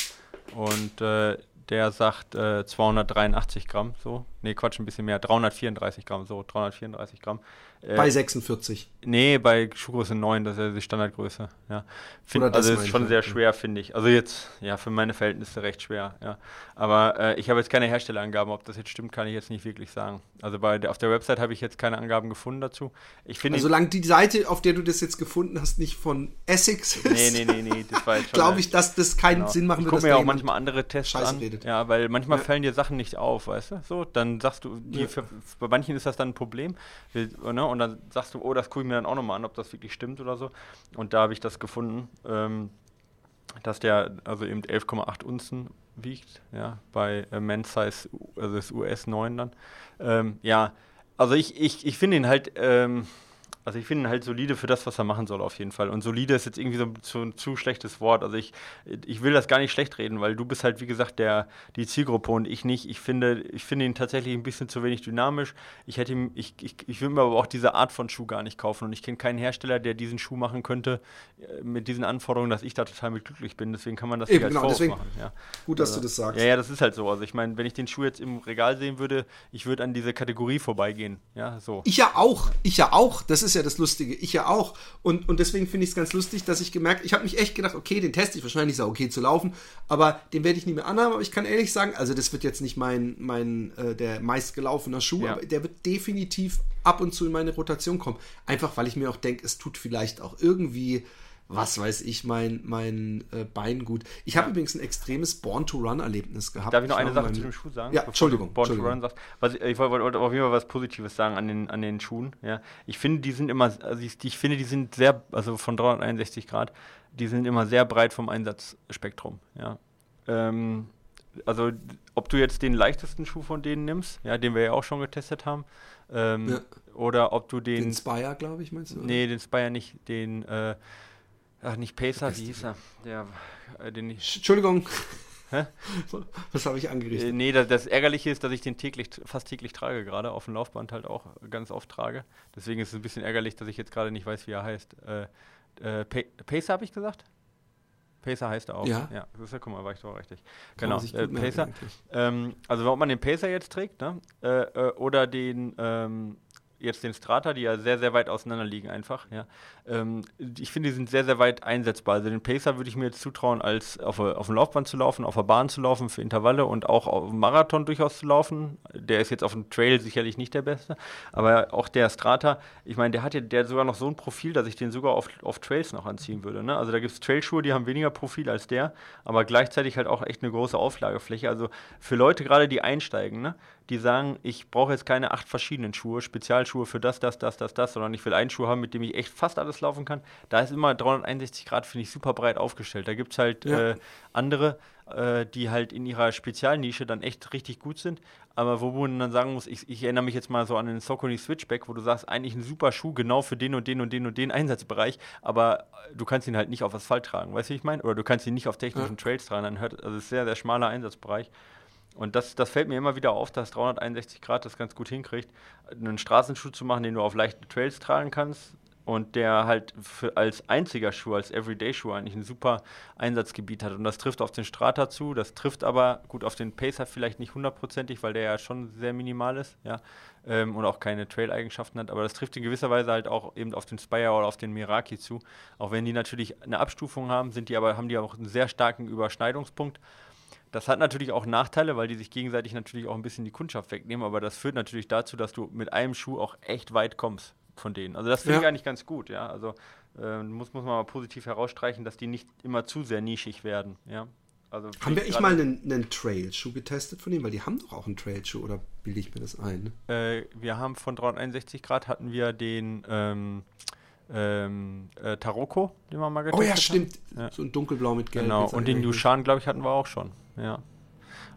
Und äh, der sagt äh, 283 Gramm, so. Nee, Quatsch, ein bisschen mehr. 334 Gramm, so. 334 Gramm. Äh, bei 46. Nee, bei Schuhgröße 9, das ist ja die Standardgröße. Ja. Find, also ist schon sehr schwer, finde ich. Also jetzt, ja, für meine Verhältnisse recht schwer, ja. Aber äh, ich habe jetzt keine Herstellerangaben, ob das jetzt stimmt, kann ich jetzt nicht wirklich sagen. Also bei der, auf der Website habe ich jetzt keine Angaben gefunden dazu. Ich finde. Also solange die Seite, auf der du das jetzt gefunden hast, nicht von Essex ist. Nee, nee, nee, nee, das war jetzt schon. Glaube ich, dass das keinen genau. Sinn machen würde. Ich gucke mir auch manchmal andere Tests Scheiße an. Redet. Ja, weil manchmal ja. fallen dir Sachen nicht auf, weißt du? So, dann sagst du, die, ja. für, bei manchen ist das dann ein Problem. Ne? Und dann sagst du, oh, das gucke ich mir dann auch nochmal an, ob das wirklich stimmt oder so. Und da habe ich das gefunden, ähm, dass der also eben 11,8 Unzen wiegt, ja, bei äh, Men's Size, also das US 9 dann. Ähm, ja, also ich, ich, ich finde ihn halt, ähm, also ich finde ihn halt solide für das, was er machen soll, auf jeden Fall. Und solide ist jetzt irgendwie so, ein zu schlechtes Wort. Also ich, ich will das gar nicht schlecht reden, weil du bist halt, wie gesagt, der, die Zielgruppe und ich nicht. Ich finde, ich finde ihn tatsächlich ein bisschen zu wenig dynamisch. Ich hätte ihm, ich, ich, ich will mir aber auch diese Art von Schuh gar nicht kaufen. Und ich kenne keinen Hersteller, der diesen Schuh machen könnte, äh, mit diesen Anforderungen, dass ich da total mit glücklich bin. Deswegen kann man das Eben, nicht als genau, machen. Ja. Gut, dass also, du das sagst. Ja, ja, das ist halt so. Also ich meine, wenn ich den Schuh jetzt im Regal sehen würde, ich würde an diese Kategorie vorbeigehen. Ja, so. Ich ja auch. Ich ja auch. Das ist ja das Lustige. Ich ja auch. Und, und deswegen finde ich es ganz lustig, dass ich gemerkt, ich habe mich echt gedacht, okay, den teste ich wahrscheinlich ist er okay zu laufen, aber den werde ich nie mehr anhaben. Aber ich kann ehrlich sagen, also das wird jetzt nicht mein, mein äh, der meistgelaufene Schuh, ja. aber der wird definitiv ab und zu in meine Rotation kommen. Einfach weil ich mir auch denke, es tut vielleicht auch irgendwie was weiß ich, mein, mein äh, Bein gut. Ich habe übrigens ein extremes Born-to-Run-Erlebnis gehabt. Darf ich noch eine Sache zu dem Schuh sagen? Ja, Entschuldigung. Born to Run sagst. Was, ich wollte auf jeden Fall was Positives sagen an den, an den Schuhen. Ja. Ich finde, die sind immer, also ich, ich finde, die sind sehr, also von 361 Grad, die sind immer sehr breit vom Einsatzspektrum. Ja. Ähm, also, ob du jetzt den leichtesten Schuh von denen nimmst, ja, den wir ja auch schon getestet haben, ähm, ja. oder ob du den. Den Spire, glaube ich, meinst du? Oder? Nee, den Spire nicht, den. Äh, Ach, nicht Pacer, wie hieß er? Der, äh, den ich Entschuldigung. Hä? Was habe ich angerichtet? Äh, nee, das, das, Ärgerliche ist, dass ich den täglich, fast täglich trage, gerade auf dem Laufband halt auch ganz oft trage. Deswegen ist es ein bisschen ärgerlich, dass ich jetzt gerade nicht weiß, wie er heißt. Äh, äh, Pacer habe ich gesagt? Pacer heißt er auch. Ja. Ja, das ist ja, guck mal, war ich doch richtig. Kann genau, äh, Pacer. Ähm, also, ob man den Pacer jetzt trägt, ne? Äh, äh, oder den, ähm, jetzt den Strata, die ja sehr, sehr weit auseinander liegen einfach, ja. Ähm, ich finde, die sind sehr, sehr weit einsetzbar. Also den Pacer würde ich mir jetzt zutrauen, als auf, auf dem Laufband zu laufen, auf der Bahn zu laufen für Intervalle und auch auf dem Marathon durchaus zu laufen. Der ist jetzt auf dem Trail sicherlich nicht der beste, aber auch der Strata, ich meine, der hat ja der sogar noch so ein Profil, dass ich den sogar auf, auf Trails noch anziehen würde. Ne? Also da gibt es Trailschuhe, die haben weniger Profil als der, aber gleichzeitig halt auch echt eine große Auflagefläche. Also für Leute gerade, die einsteigen, ne? Die sagen, ich brauche jetzt keine acht verschiedenen Schuhe, Spezialschuhe für das, das, das, das, das, sondern ich will einen Schuh haben, mit dem ich echt fast alles laufen kann. Da ist immer 361 Grad, finde ich, super breit aufgestellt. Da gibt es halt Ja. äh, andere, äh, die halt in ihrer Spezialnische dann echt richtig gut sind, aber wo man dann sagen muss, ich, ich erinnere mich jetzt mal so an den Saucony Switchback, wo du sagst, eigentlich ein super Schuh, genau für den und den und den und den Einsatzbereich, aber du kannst ihn halt nicht auf Asphalt tragen, weißt du, wie ich meine? Oder du kannst ihn nicht auf technischen Trails tragen, dann hört, also es ist sehr, sehr schmaler Einsatzbereich. Und das, das fällt mir immer wieder auf, dass 361 Grad das ganz gut hinkriegt, einen Straßenschuh zu machen, den du auf leichten Trails tragen kannst und der halt als einziger Schuh, als Everyday-Schuh eigentlich ein super Einsatzgebiet hat. Und das trifft auf den Strata zu, das trifft aber gut auf den Pacer vielleicht nicht hundertprozentig, weil der ja schon sehr minimal ist, ja, ähm, und auch keine Trail-Eigenschaften hat, aber das trifft in gewisser Weise halt auch eben auf den Spire oder auf den Miraki zu. Auch wenn die natürlich eine Abstufung haben, sind die aber, haben die auch einen sehr starken Überschneidungspunkt. Das hat natürlich auch Nachteile, weil die sich gegenseitig natürlich auch ein bisschen die Kundschaft wegnehmen, aber das führt natürlich dazu, dass du mit einem Schuh auch echt weit kommst von denen. Also das finde Ja. ich eigentlich ganz gut, ja. Also äh, muss, muss man mal positiv herausstreichen, dass die nicht immer zu sehr nischig werden, ja. Also Haben wir echt mal einen, einen Trail-Schuh getestet von denen? Weil die haben doch auch einen Trail-Schuh, oder bilde ich mir das ein? Ne? Äh, wir haben von 361 Grad hatten wir den ähm, ähm, äh, Taroko, den wir mal getestet Oh ja, haben. stimmt. Ja. So ein dunkelblau mit gelb. Genau, und den. Yushan, glaube ich, hatten wir auch schon. Ja.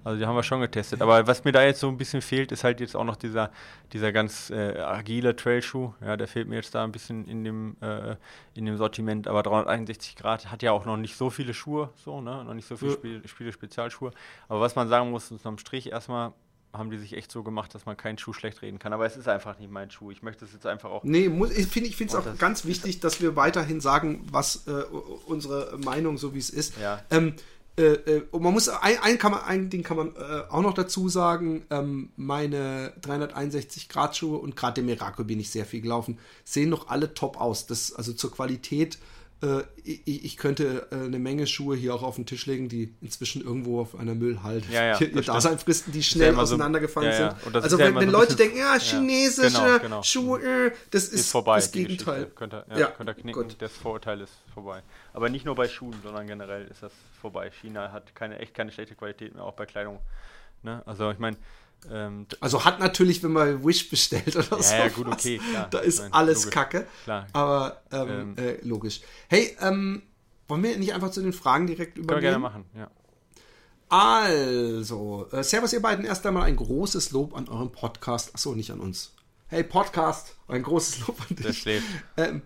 Also die haben wir schon getestet. Aber was mir da jetzt so ein bisschen fehlt, ist halt jetzt auch noch dieser, dieser ganz äh, agile Trailschuh. Ja, der fehlt mir jetzt da ein bisschen in dem, äh, in dem Sortiment. Aber 361 Grad hat ja auch noch nicht so viele Schuhe, so, ne? Noch nicht so viele. Spiele, Spiele Spezialschuhe. Aber was man sagen muss, unterm Strich erstmal haben die sich echt so gemacht, dass man keinen Schuh schlecht reden kann. Aber es ist einfach nicht mein Schuh. Ich möchte es jetzt einfach auch. Nee, muss, ich finde es auch ganz wichtig, dass wir weiterhin sagen, was äh, unsere Meinung so wie es ist. Ja. Ähm, äh, äh, und man muss ein, ein, kann man, ein Ding kann man äh, auch noch dazu sagen, ähm, meine 361 Grad Schuhe und gerade dem Miraco bin ich sehr viel gelaufen, sehen noch alle top aus. Das, also zur Qualität, äh, ich, ich könnte äh, eine Menge Schuhe hier auch auf den Tisch legen, die inzwischen irgendwo auf einer Müllhalde Ja, ja, ihr. Dasein fristen, die ja schnell so- auseinandergefallen ja, ja. sind. Also ja wenn, wenn so Leute bisschen- denken, ja, ja, chinesische genau, genau. Schuhe, äh, das ist, ist vorbei. das Gegenteil. Könnt ihr, ja, Ja, könnt ihr knicken, gut. das Vorurteil ist vorbei. Aber nicht nur bei Schuhen, sondern generell ist das vorbei. China hat keine, echt keine schlechte Qualität mehr, auch bei Kleidung. Ne? Also ich meine, ähm, Also hat natürlich, wenn man Wish bestellt oder so. ja, gut, okay, klar. Da ist mein, alles logisch. Kacke. Klar. Aber ähm, Ähm. äh, logisch. Hey, ähm, wollen wir nicht einfach zu den Fragen direkt können wir übergehen? gerne machen, ja. Also, äh, Servus ihr beiden, erst einmal ein großes Lob an euren Podcast. Achso, nicht an uns. Hey Podcast, ein großes Lob an Der dich. schläft. Ähm,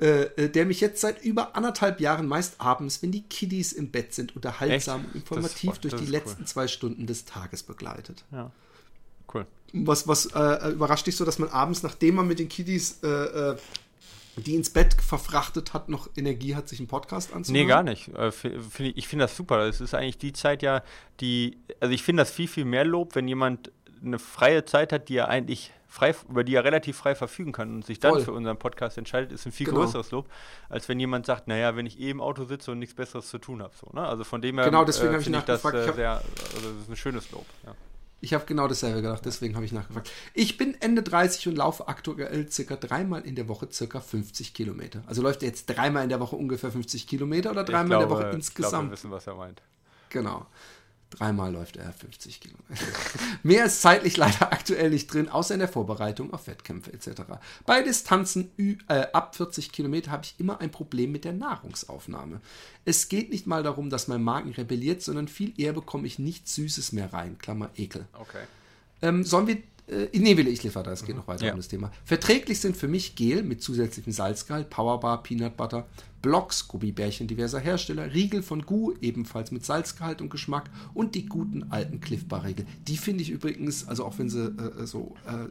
äh, äh, der mich jetzt seit über anderthalb Jahren meist abends, wenn die Kiddies im Bett sind, unterhaltsam Echt? und informativ Das durch das die letzten cool. zwei Stunden des Tages begleitet. Ja. Cool. Was, was äh, überrascht dich so, dass man abends, nachdem man mit den Kiddies äh, äh, die ins Bett verfrachtet hat, noch Energie hat, sich einen Podcast anzuhören? Nee, gar nicht. Äh, ich finde das super. Es ist eigentlich die Zeit ja, die, also ich finde das viel, viel mehr Lob, wenn jemand eine freie Zeit hat, die er eigentlich frei, über die er relativ frei verfügen kann und sich dann Voll. für unseren Podcast entscheidet, ist ein viel Genau. größeres Lob, als wenn jemand sagt, naja, wenn ich eh im Auto sitze und nichts Besseres zu tun habe. So, ne? Also von dem her Genau, deswegen äh, ich finde ich das. Ich äh, hab- sehr, also das ist ein schönes Lob. Ja. Ich habe genau dasselbe gedacht, deswegen habe ich nachgefragt. Ich bin Ende 30 und laufe aktuell circa dreimal in der Woche circa 50 Kilometer. Also läuft er jetzt dreimal in der Woche ungefähr 50 Kilometer oder dreimal in der Woche Ich glaube, wir insgesamt? wissen, was er meint. Genau. Dreimal läuft er 50 Kilometer. Mehr ist zeitlich leider aktuell nicht drin, außer in der Vorbereitung auf Wettkämpfe etc. Bei Distanzen äh, ab 40 Kilometer habe ich immer ein Problem mit der Nahrungsaufnahme. Es geht nicht mal darum, dass mein Magen rebelliert, sondern viel eher bekomme ich nichts Süßes mehr rein. Klammer Ekel. Okay. Ähm, sollen wir. Äh, nee, will ich liefern, es geht noch weiter Ja. um das Thema. Verträglich sind für mich Gel mit zusätzlichem Salzgehalt, Powerbar, Peanut Butter, Blocks, Gummibärchen diverser Hersteller, Riegel von Gu, ebenfalls mit Salzgehalt und Geschmack und die guten alten Cliff Bar Riegel. Die finde ich übrigens, also auch wenn sie äh, so äh,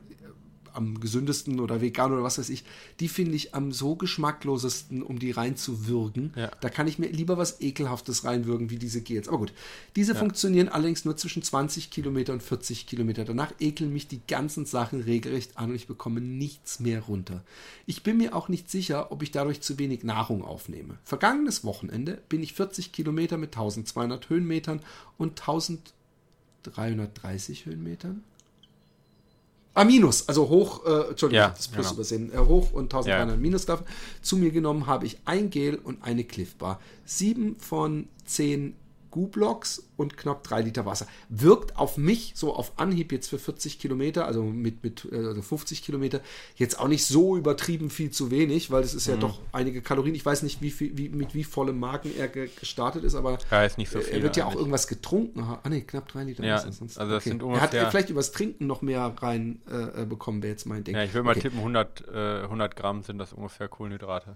am gesündesten oder vegan oder was weiß ich, die finde ich am so geschmacklosesten, um die reinzuwürgen. Ja. Da kann ich mir lieber was Ekelhaftes reinwürgen, wie diese Gels. Aber gut, diese funktionieren allerdings nur zwischen 20 Kilometer und 40 Kilometer. Danach ekeln mich die ganzen Sachen regelrecht an und ich bekomme nichts mehr runter. Ich bin mir auch nicht sicher, ob ich dadurch zu wenig Nahrung aufnehme. Vergangenes Wochenende bin ich 40 Kilometer mit 1200 Höhenmetern und 1330 Höhenmetern Ah, Minus, also hoch, äh, Entschuldigung, Ja, das Plus genau. übersehen, äh, hoch und 1300 Ja. Minus gelaufen. Zu mir genommen habe ich ein Gel und eine Cliff Bar. Sieben von zehn Gu-Blocks und knapp drei Liter Wasser. Wirkt auf mich so auf Anhieb jetzt für 40 Kilometer, also mit, mit äh, also 50 Kilometer, jetzt auch nicht so übertrieben viel zu wenig, weil es ist ja Mhm. doch einige Kalorien. Ich weiß nicht, wie viel, wie, mit wie vollem Magen er ge gestartet ist, aber Ja, ist so er wird ja auch irgendwas getrunken. Ah, nee, knapp drei Liter Ja, Wasser. Sonst, also das sind Er hat vielleicht übers Trinken noch mehr rein äh, äh, bekommen, wäre jetzt mein Ding. Ja, ich würde mal Okay. tippen, 100, äh, 100 Gramm sind das ungefähr Kohlenhydrate,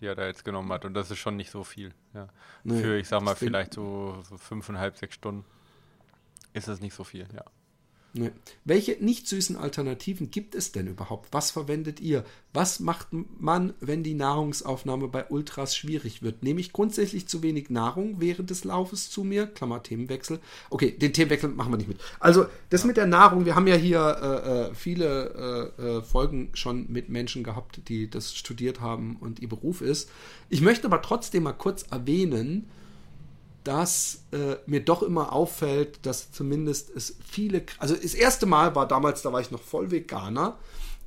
die er da jetzt genommen hat. Und das ist schon nicht so viel. Ja. Nee, Für, ich sag mal, vielleicht so, so fünfeinhalb, sechs Stunden ist das nicht so viel, ja. Nee. Welche nicht süßen Alternativen gibt es denn überhaupt? Was verwendet ihr? Was macht man, wenn die Nahrungsaufnahme bei Ultras schwierig wird? Nehme ich grundsätzlich zu wenig Nahrung während des Laufes zu mir? Klammer Themenwechsel. Okay, den Themenwechsel machen wir nicht mit. Also, das mit der Nahrung, wir haben ja hier äh, äh, viele äh, äh, Folgen schon mit Menschen gehabt, die das studiert haben und ihr Beruf ist. Ich möchte aber trotzdem mal kurz erwähnen, dass äh, mir doch immer auffällt, dass zumindest es viele, also das erste Mal war damals, da war ich noch voll Veganer,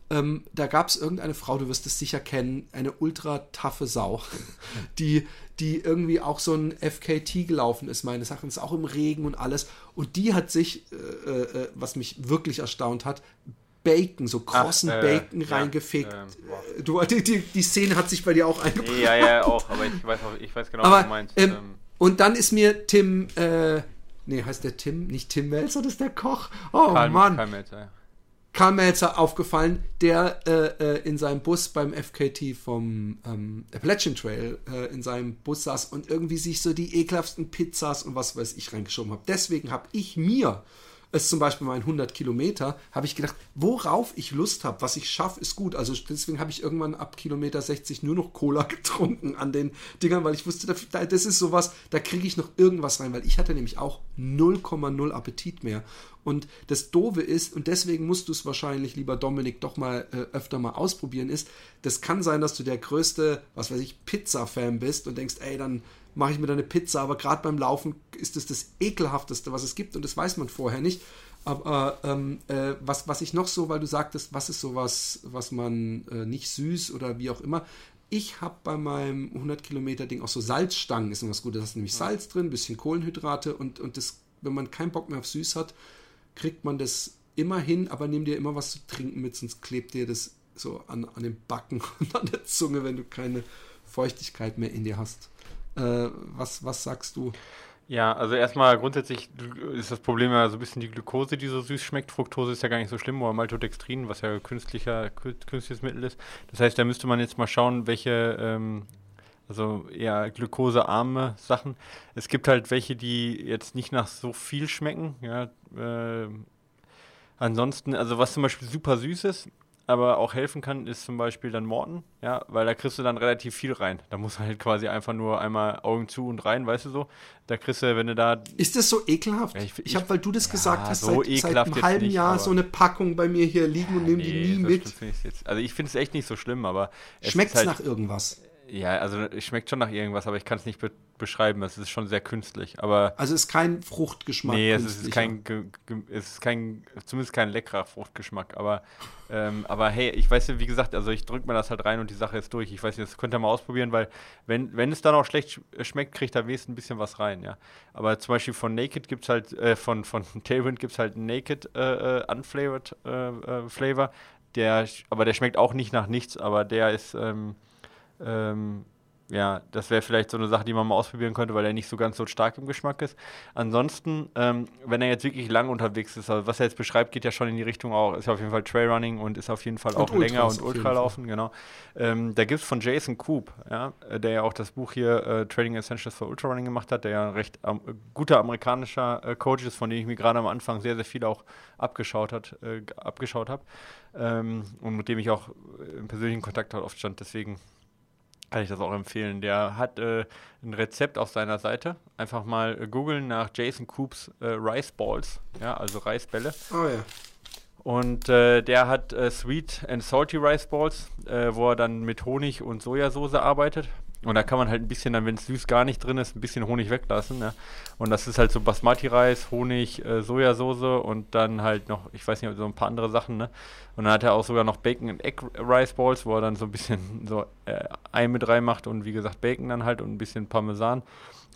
ähm, da gab es irgendeine Frau, du wirst es sicher kennen, eine ultra taffe Sau, die, die irgendwie auch so ein FKT gelaufen ist, meines Erachtens, auch im Regen und alles. Und die hat sich, äh, äh, was mich wirklich erstaunt hat, Bacon, so krossen äh, Bacon ja, reingefegt. ähm, du, die, die, die Szene hat sich bei dir auch eingebracht. Ja, ja, auch, aber ich weiß, auch, ich weiß genau, was Aber, du meinst. ähm, Ähm, und dann ist mir Tim, äh, nee, heißt der Tim? Nicht Tim Melzer, das ist der Koch. Oh Karl, Mann. Karl Melzer, ja. Karl Melzer aufgefallen, der äh, äh, in seinem Bus beim FKT vom ähm, Appalachian Trail äh, in seinem Bus saß und irgendwie sich so die ekelhaften Pizzas und was weiß ich reingeschoben hat. Deswegen habe ich mir es zum Beispiel mal in 100 Kilometer, habe ich gedacht, worauf ich Lust habe, was ich schaffe, ist gut. Also deswegen habe ich irgendwann ab Kilometer 60 nur noch Cola getrunken an den Dingern, weil ich wusste, da- da- das ist sowas, da kriege ich noch irgendwas rein, weil ich hatte nämlich auch 0,0 Appetit mehr. Und das Doofe ist, und deswegen musst du es wahrscheinlich, lieber Dominik, doch mal äh, öfter mal ausprobieren, ist, das kann sein, dass du der größte, was weiß ich, Pizza-Fan bist und denkst, ey, dann mache ich mir da eine Pizza, aber gerade beim Laufen ist es das ekelhafteste, was es gibt und das weiß man vorher nicht. Aber ähm, äh, was, was ich noch so, weil du sagtest, was ist sowas, was man äh, nicht süß oder wie auch immer. Ich habe bei meinem 100 Kilometer Ding auch so Salzstangen, ist was Gutes. Da ist nämlich Salz drin, ein bisschen Kohlenhydrate und, und das, wenn man keinen Bock mehr auf süß hat, kriegt man das immer hin, aber nimm dir immer was zu trinken mit, sonst klebt dir das so an, an den Backen und an der Zunge, wenn du keine Feuchtigkeit mehr in dir hast. Äh, was, was sagst du? Ja, also erstmal grundsätzlich ist das Problem ja so ein bisschen die Glucose, die so süß schmeckt. Fructose ist ja gar nicht so schlimm, oder Maltodextrin, was ja künstlicher, kü- künstliches Mittel ist. Das heißt, da müsste man jetzt mal schauen, welche, ähm, also eher glukosearme Sachen. Es gibt halt welche, die jetzt nicht nach so viel schmecken. Ja, ähm, ansonsten, also was zum Beispiel super süß ist, aber auch helfen kann, ist zum Beispiel dann Morten, ja, weil da kriegst du dann relativ viel rein. Da muss halt quasi einfach nur einmal Augen zu und rein, weißt du so. Da kriegst du, wenn du da Ist das so ekelhaft? Ja, ich ich- habe, weil du das ja, gesagt hast, so seit, seit einem halben nicht, Jahr so eine Packung bei mir hier liegen und nehme die nie mit. jetzt. Also ich finde es echt nicht so schlimm, aber Schmeckt es halt, nach irgendwas? Ja, also es schmeckt schon nach irgendwas, aber ich kann es nicht be beschreiben. Es ist schon sehr künstlich. Aber Also ist kein Fruchtgeschmack. nee, es ist kein, es ist kein, zumindest kein leckerer Fruchtgeschmack. Aber, ähm, aber hey, ich weiß ja, wie gesagt, also ich drücke mir das halt rein und die Sache ist durch. Ich weiß nicht, das könnt ihr mal ausprobieren, weil wenn, wenn es dann auch schlecht sch- schmeckt, kriegt da wenigstens ein bisschen was rein, ja. Aber zum Beispiel von Naked gibt es halt, äh, von, von Tailwind gibt es halt Naked äh, äh, Unflavored äh, äh, Flavor. Der, aber der schmeckt auch nicht nach nichts, aber der ist, ähm, ähm, ja, das wäre vielleicht so eine Sache, die man mal ausprobieren könnte, weil er nicht so ganz so stark im Geschmack ist. Ansonsten, ähm, wenn er jetzt wirklich lang unterwegs ist, also was er jetzt beschreibt, geht ja schon in die Richtung auch, ist ja auf jeden Fall Trailrunning und ist auf jeden Fall auch länger und Ultralaufen, genau. Ähm, da gibt es von Jason Coop, ja, der ja auch das Buch hier äh, Trading Essentials for Ultrarunning gemacht hat, der ja ein recht ähm, guter amerikanischer äh, Coach ist, von dem ich mir gerade am Anfang sehr, sehr viel auch abgeschaut, hat, äh, abgeschaut habe ähm, und mit dem ich auch im persönlichen Kontakt halt oft stand. Deswegen kann ich das auch empfehlen. Der hat äh, ein Rezept auf seiner Seite. Einfach mal äh, googeln nach Jason Coops äh, Rice Balls, ja, also Reisbälle. Oh ja. Und äh, der hat äh, Sweet and Salty Rice Balls, äh, wo er dann mit Honig und Sojasauce arbeitet. Und da kann man halt ein bisschen, dann, wenn es süß gar nicht drin ist, ein bisschen Honig weglassen. Ne? Und das ist halt so Basmati-Reis, Honig, äh, Sojasauce und dann halt noch, ich weiß nicht, so ein paar andere Sachen. Ne? Und dann hat er auch sogar noch Bacon and Egg Rice Balls, wo er dann so ein bisschen so äh, Ei mit reinmacht und wie gesagt Bacon dann halt und ein bisschen Parmesan.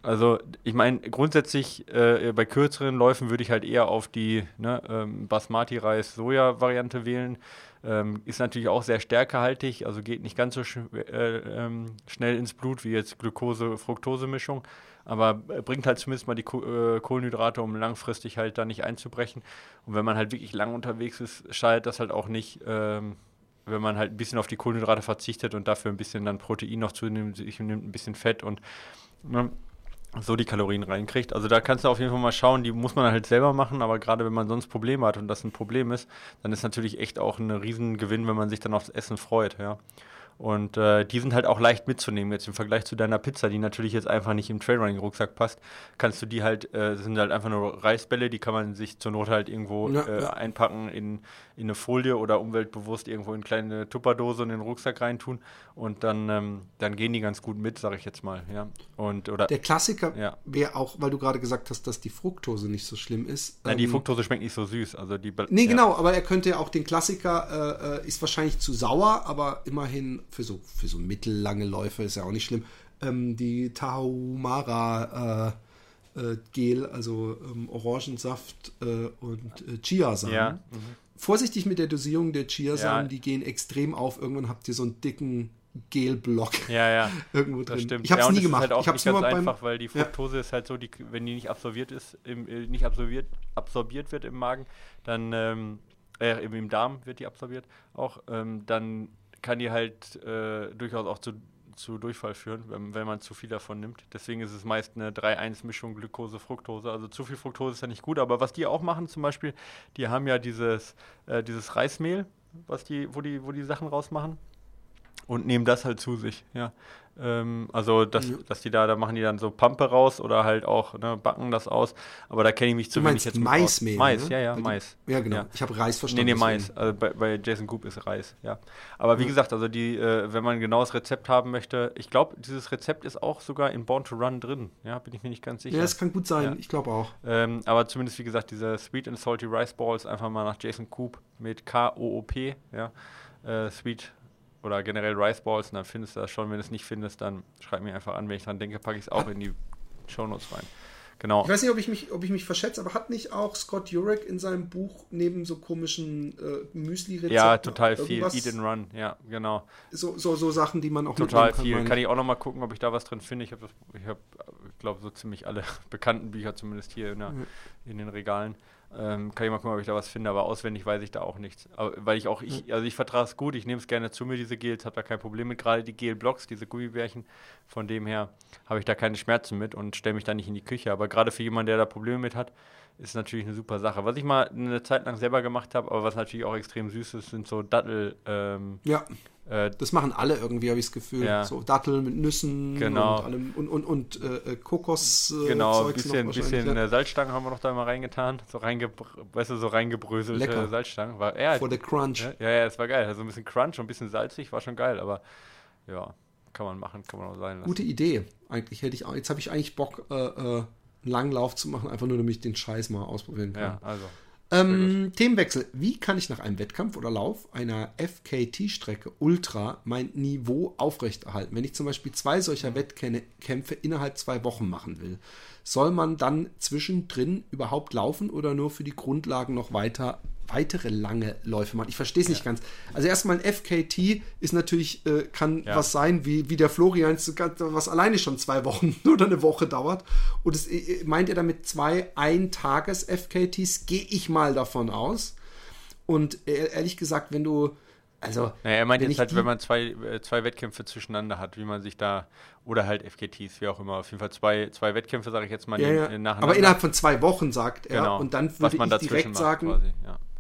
Also ich meine, grundsätzlich äh, bei kürzeren Läufen würde ich halt eher auf die ne, ähm, Basmati-Reis-Soja-Variante wählen ähm, ist natürlich auch sehr stärkehaltig, also geht nicht ganz so sch äh, ähm, schnell ins Blut wie jetzt Glucose-Fructose-Mischung, aber bringt halt zumindest mal die Ko äh, Kohlenhydrate, um langfristig halt da nicht einzubrechen. Und wenn man halt wirklich lang unterwegs ist, schadet das halt auch nicht. Ähm, wenn man halt ein bisschen auf die Kohlenhydrate verzichtet und dafür ein bisschen dann Protein noch zunimmt, sich nimmt ein bisschen Fett und ne, so die Kalorien reinkriegt. Also da kannst du auf jeden Fall mal schauen, die muss man halt selber machen, aber gerade wenn man sonst Probleme hat und das ein Problem ist, dann ist natürlich echt auch ein Riesengewinn, wenn man sich dann aufs Essen freut, ja. Und äh, die sind halt auch leicht mitzunehmen. Jetzt im Vergleich zu deiner Pizza, die natürlich jetzt einfach nicht im Trailrunning-Rucksack passt, kannst du die halt, äh, sind halt einfach nur Reisbälle, die kann man sich zur Not halt irgendwo ja, äh, ja. einpacken in, in eine Folie oder umweltbewusst irgendwo in eine kleine Tupperdose in den Rucksack reintun. Und dann, ähm, dann gehen die ganz gut mit, sage ich jetzt mal. Ja. Und, oder, Der Klassiker ja. wäre auch, weil du gerade gesagt hast, dass die Fructose nicht so schlimm ist. Nein, ähm, die Fructose schmeckt nicht so süß. Also die, nee, genau, aber er könnte ja auch den Klassiker, äh, äh, ist wahrscheinlich zu sauer, aber immerhin für so, für so mittellange Läufe ist ja auch nicht schlimm. Ähm, die Tahumara äh, äh, Gel, also ähm, Orangensaft äh, und äh, Chiasamen. Ja. Mhm. Vorsichtig mit der Dosierung der Chiasamen, ja. die gehen extrem auf. Irgendwann habt ihr so einen dicken Gelblock ja, ja. irgendwo drin. Das stimmt. Ich habe es ja, nie gemacht. Halt auch ich habe es nur einfach, weil die Fructose ja. ist halt so, die, wenn die nicht absorbiert ist, im, äh, nicht absorbiert, absorbiert wird im Magen, dann ähm, äh, im, im Darm wird die absorbiert auch, ähm, dann kann die halt äh, durchaus auch zu, zu Durchfall führen, wenn, wenn man zu viel davon nimmt. Deswegen ist es meist eine 3-1-Mischung Glucose-Fructose. Also zu viel Fructose ist ja nicht gut. Aber was die auch machen zum Beispiel, die haben ja dieses, äh, dieses Reismehl, was die, wo, die, wo die Sachen rausmachen und nehmen das halt zu sich, ja. Ähm, also, dass, ja. dass die da, da machen die dann so Pampe raus oder halt auch, ne, backen das aus. Aber da kenne ich mich zu du wenig jetzt Maismehl. Mais, ne? ja, ja, Mais. Ja, genau. Ja. Ich habe Reis verstanden. Nee, nee, Mais. Also bei, bei, Jason Goop ist Reis, ja. Aber wie ja. gesagt, also die, äh, wenn man ein genaues Rezept haben möchte, ich glaube, dieses Rezept ist auch sogar in Born to Run drin. Ja, bin ich mir nicht ganz sicher. Ja, das kann gut sein. Ich glaube auch. Ähm, aber zumindest, wie gesagt, diese Sweet and Salty Rice Balls einfach mal nach Jason Coop mit K-O-O-P, ja. Äh, Sweet oder generell Rice Balls und dann findest du das schon. Wenn du es nicht findest, dann schreib mir einfach an. Wenn ich dran denke, packe ich es auch in die Shownotes rein. Genau. Ich weiß nicht, ob ich mich, ob ich mich verschätze, aber hat nicht auch Scott Jurek in seinem Buch neben so komischen äh, Müsli-Rezepten? Ja, total viel. Eat and Run, ja, genau. So, so, so Sachen, die man auch Total kann, viel. Kann ich auch noch mal gucken, ob ich da was drin finde. Ich habe, ich, hab, ich glaube, so ziemlich alle bekannten Bücher zumindest hier in, der, mhm. in den Regalen. Ähm, kann ich mal gucken, ob ich da was finde, aber auswendig weiß ich da auch nichts. Aber, weil ich auch, ich, also ich vertrage es gut, ich nehme es gerne zu mir, diese Gels, habe da kein Problem mit. Gerade die Gel-Blocks, diese Gummibärchen, von dem her habe ich da keine Schmerzen mit und stelle mich da nicht in die Küche. Aber gerade für jemanden, der da Probleme mit hat, ist natürlich eine super Sache. Was ich mal eine Zeit lang selber gemacht habe, aber was natürlich auch extrem süß ist, sind so Dattel. Ähm, ja. Äh, das machen alle irgendwie, habe ich das Gefühl. Ja. So Datteln mit Nüssen genau. und allem und, und, und äh, Kokos. Äh, genau, ein bisschen, bisschen ja. Salzstangen haben wir noch da mal reingetan. So, reinge weißt du, so reingebröselte Lecker. Salzstangen. War, ja, For the Crunch. Ja, ja, es war geil. Also ein bisschen Crunch und ein bisschen salzig, war schon geil, aber ja, kann man machen, kann man auch sein lassen. Gute Idee. Eigentlich hätte ich, jetzt habe ich eigentlich Bock, äh, äh, einen langen Lauf zu machen, einfach nur damit ich den Scheiß mal ausprobieren kann. Ja, also. Ähm, Themenwechsel. Wie kann ich nach einem Wettkampf oder Lauf einer FKT-Strecke Ultra mein Niveau aufrechterhalten? Wenn ich zum Beispiel zwei solcher Wettkämpfe innerhalb zwei Wochen machen will, soll man dann zwischendrin überhaupt laufen oder nur für die Grundlagen noch weiter weitere lange Läufe machen. Ich verstehe es nicht ja. ganz. Also erstmal ein FKT ist natürlich, äh, kann ja. was sein, wie, wie der Florian, was alleine schon zwei Wochen oder eine Woche dauert. Und es, äh, meint ihr damit zwei Ein-Tages-FKTs? Gehe ich mal davon aus. Und äh, ehrlich gesagt, wenn du also, naja, er meint jetzt halt, wenn man zwei, äh, zwei Wettkämpfe zwischeneinander hat, wie man sich da, oder halt FKTs, wie auch immer, auf jeden Fall zwei, zwei Wettkämpfe, sage ich jetzt mal, ja, ja. nacheinander. Aber innerhalb von zwei Wochen, sagt er. Genau. Und dann würde ich direkt sagen, quasi.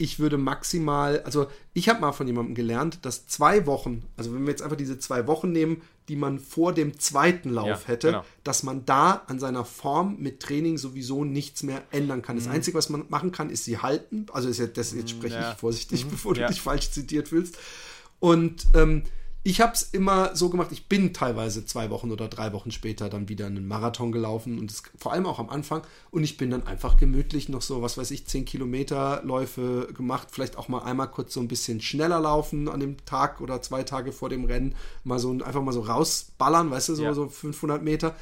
Ich würde maximal, also ich habe mal von jemandem gelernt, dass zwei Wochen, also wenn wir jetzt einfach diese zwei Wochen nehmen, die man vor dem zweiten Lauf ja, hätte, genau. dass man da an seiner Form mit Training sowieso nichts mehr ändern kann. Das mhm. Einzige, was man machen kann, ist sie halten. Also ist ja, das, jetzt spreche ja. ich vorsichtig, mhm. bevor du dich falsch zitiert fühlst. Und ähm, ich habe es immer so gemacht, ich bin teilweise zwei Wochen oder drei Wochen später dann wieder einen Marathon gelaufen und das, vor allem auch am Anfang. Und ich bin dann einfach gemütlich noch so, was weiß ich, 10 Kilometer Läufe gemacht, vielleicht auch mal einmal kurz so ein bisschen schneller laufen an dem Tag oder zwei Tage vor dem Rennen, mal so einfach mal so rausballern, weißt du, so, ja. so 500 Meter.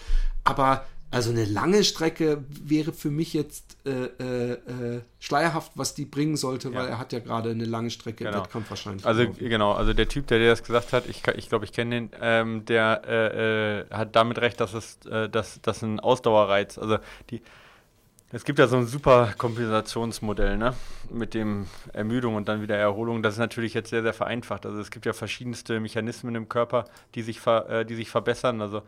Aber also eine lange Strecke wäre für mich jetzt äh, äh, äh, schleierhaft, was die bringen sollte, ja. weil er hat ja gerade eine lange Strecke genau. im Wettkampf wahrscheinlich. Also gelaufen. genau, also der Typ, der dir das gesagt hat, ich glaube, ich, glaub, ich kenne den, ähm, der äh, äh, hat damit recht, dass es äh, dass, dass ein Ausdauerreiz, also die es gibt ja so ein super Kompensationsmodell, ne? Mit dem Ermüdung und dann wieder Erholung. Das ist natürlich jetzt sehr, sehr vereinfacht. Also es gibt ja verschiedenste Mechanismen im Körper, die sich, äh, die sich verbessern. Also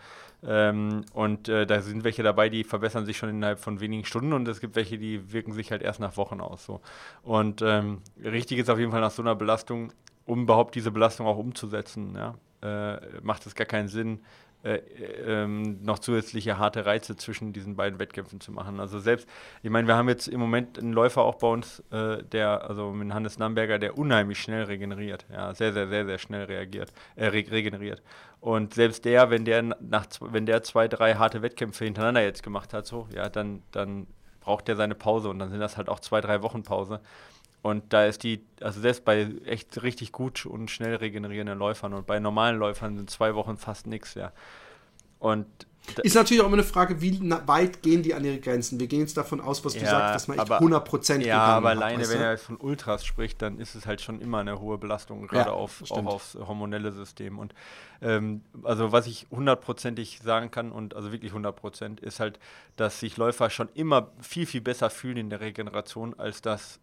ähm, und äh, da sind welche dabei, die verbessern sich schon innerhalb von wenigen Stunden und es gibt welche, die wirken sich halt erst nach Wochen aus. So. Und ähm, richtig ist auf jeden Fall nach so einer Belastung, um überhaupt diese Belastung auch umzusetzen, ja, äh, macht es gar keinen Sinn, äh, ähm, noch zusätzliche harte Reize zwischen diesen beiden Wettkämpfen zu machen. Also selbst, ich meine, wir haben jetzt im Moment einen Läufer auch bei uns, äh, der, also mit Hannes Namberger, der unheimlich schnell regeneriert, ja, sehr, sehr, sehr, sehr schnell reagiert, äh, re regeneriert. Und selbst der, wenn der nach, wenn der zwei, drei harte Wettkämpfe hintereinander jetzt gemacht hat, so, ja, dann, dann braucht der seine Pause und dann sind das halt auch zwei, drei Wochen Pause. Und da ist die, also selbst bei echt richtig gut und schnell regenerierenden Läufern und bei normalen Läufern sind zwei Wochen fast nichts, ja. Und ist natürlich auch immer eine Frage, wie weit gehen die an ihre Grenzen? Wir gehen jetzt davon aus, was du ja, sagst, dass man echt 100% Ja, aber alleine, hat, wenn er von Ultras spricht, dann ist es halt schon immer eine hohe Belastung, gerade ja, auf, auch aufs hormonelle System. Und ähm, also was ich hundertprozentig sagen kann und also wirklich 100% ist halt, dass sich Läufer schon immer viel, viel besser fühlen in der Regeneration, als das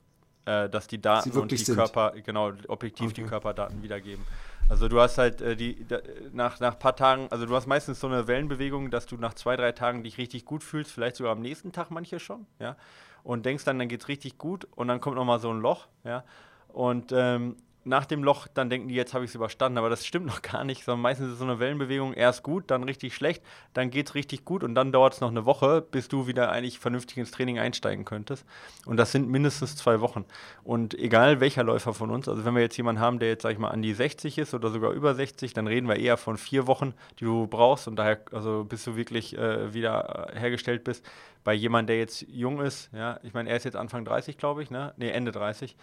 äh, dass die Daten und die sind. Körper, genau, objektiv okay. die Körperdaten wiedergeben. Also du hast halt äh, die da, nach nach paar Tagen, also du hast meistens so eine Wellenbewegung, dass du nach zwei drei Tagen dich richtig gut fühlst, vielleicht sogar am nächsten Tag manche schon, ja, und denkst dann, dann geht's richtig gut und dann kommt noch mal so ein Loch, ja, und ähm, nach dem Loch dann denken die, jetzt habe ich es überstanden, aber das stimmt noch gar nicht, sondern meistens ist so eine Wellenbewegung, erst gut, dann richtig schlecht, dann geht es richtig gut und dann dauert es noch eine Woche, bis du wieder eigentlich vernünftig ins Training einsteigen könntest. Und das sind mindestens zwei Wochen. Und egal welcher Läufer von uns, also wenn wir jetzt jemanden haben, der jetzt, sag ich mal, an die 60 ist oder sogar über 60, dann reden wir eher von vier Wochen, die du brauchst und daher, also bis du wirklich äh, wieder hergestellt bist. Bei jemandem, der jetzt jung ist, ja, ich meine, er ist jetzt Anfang 30, glaube ich, ne? Nee, Ende 30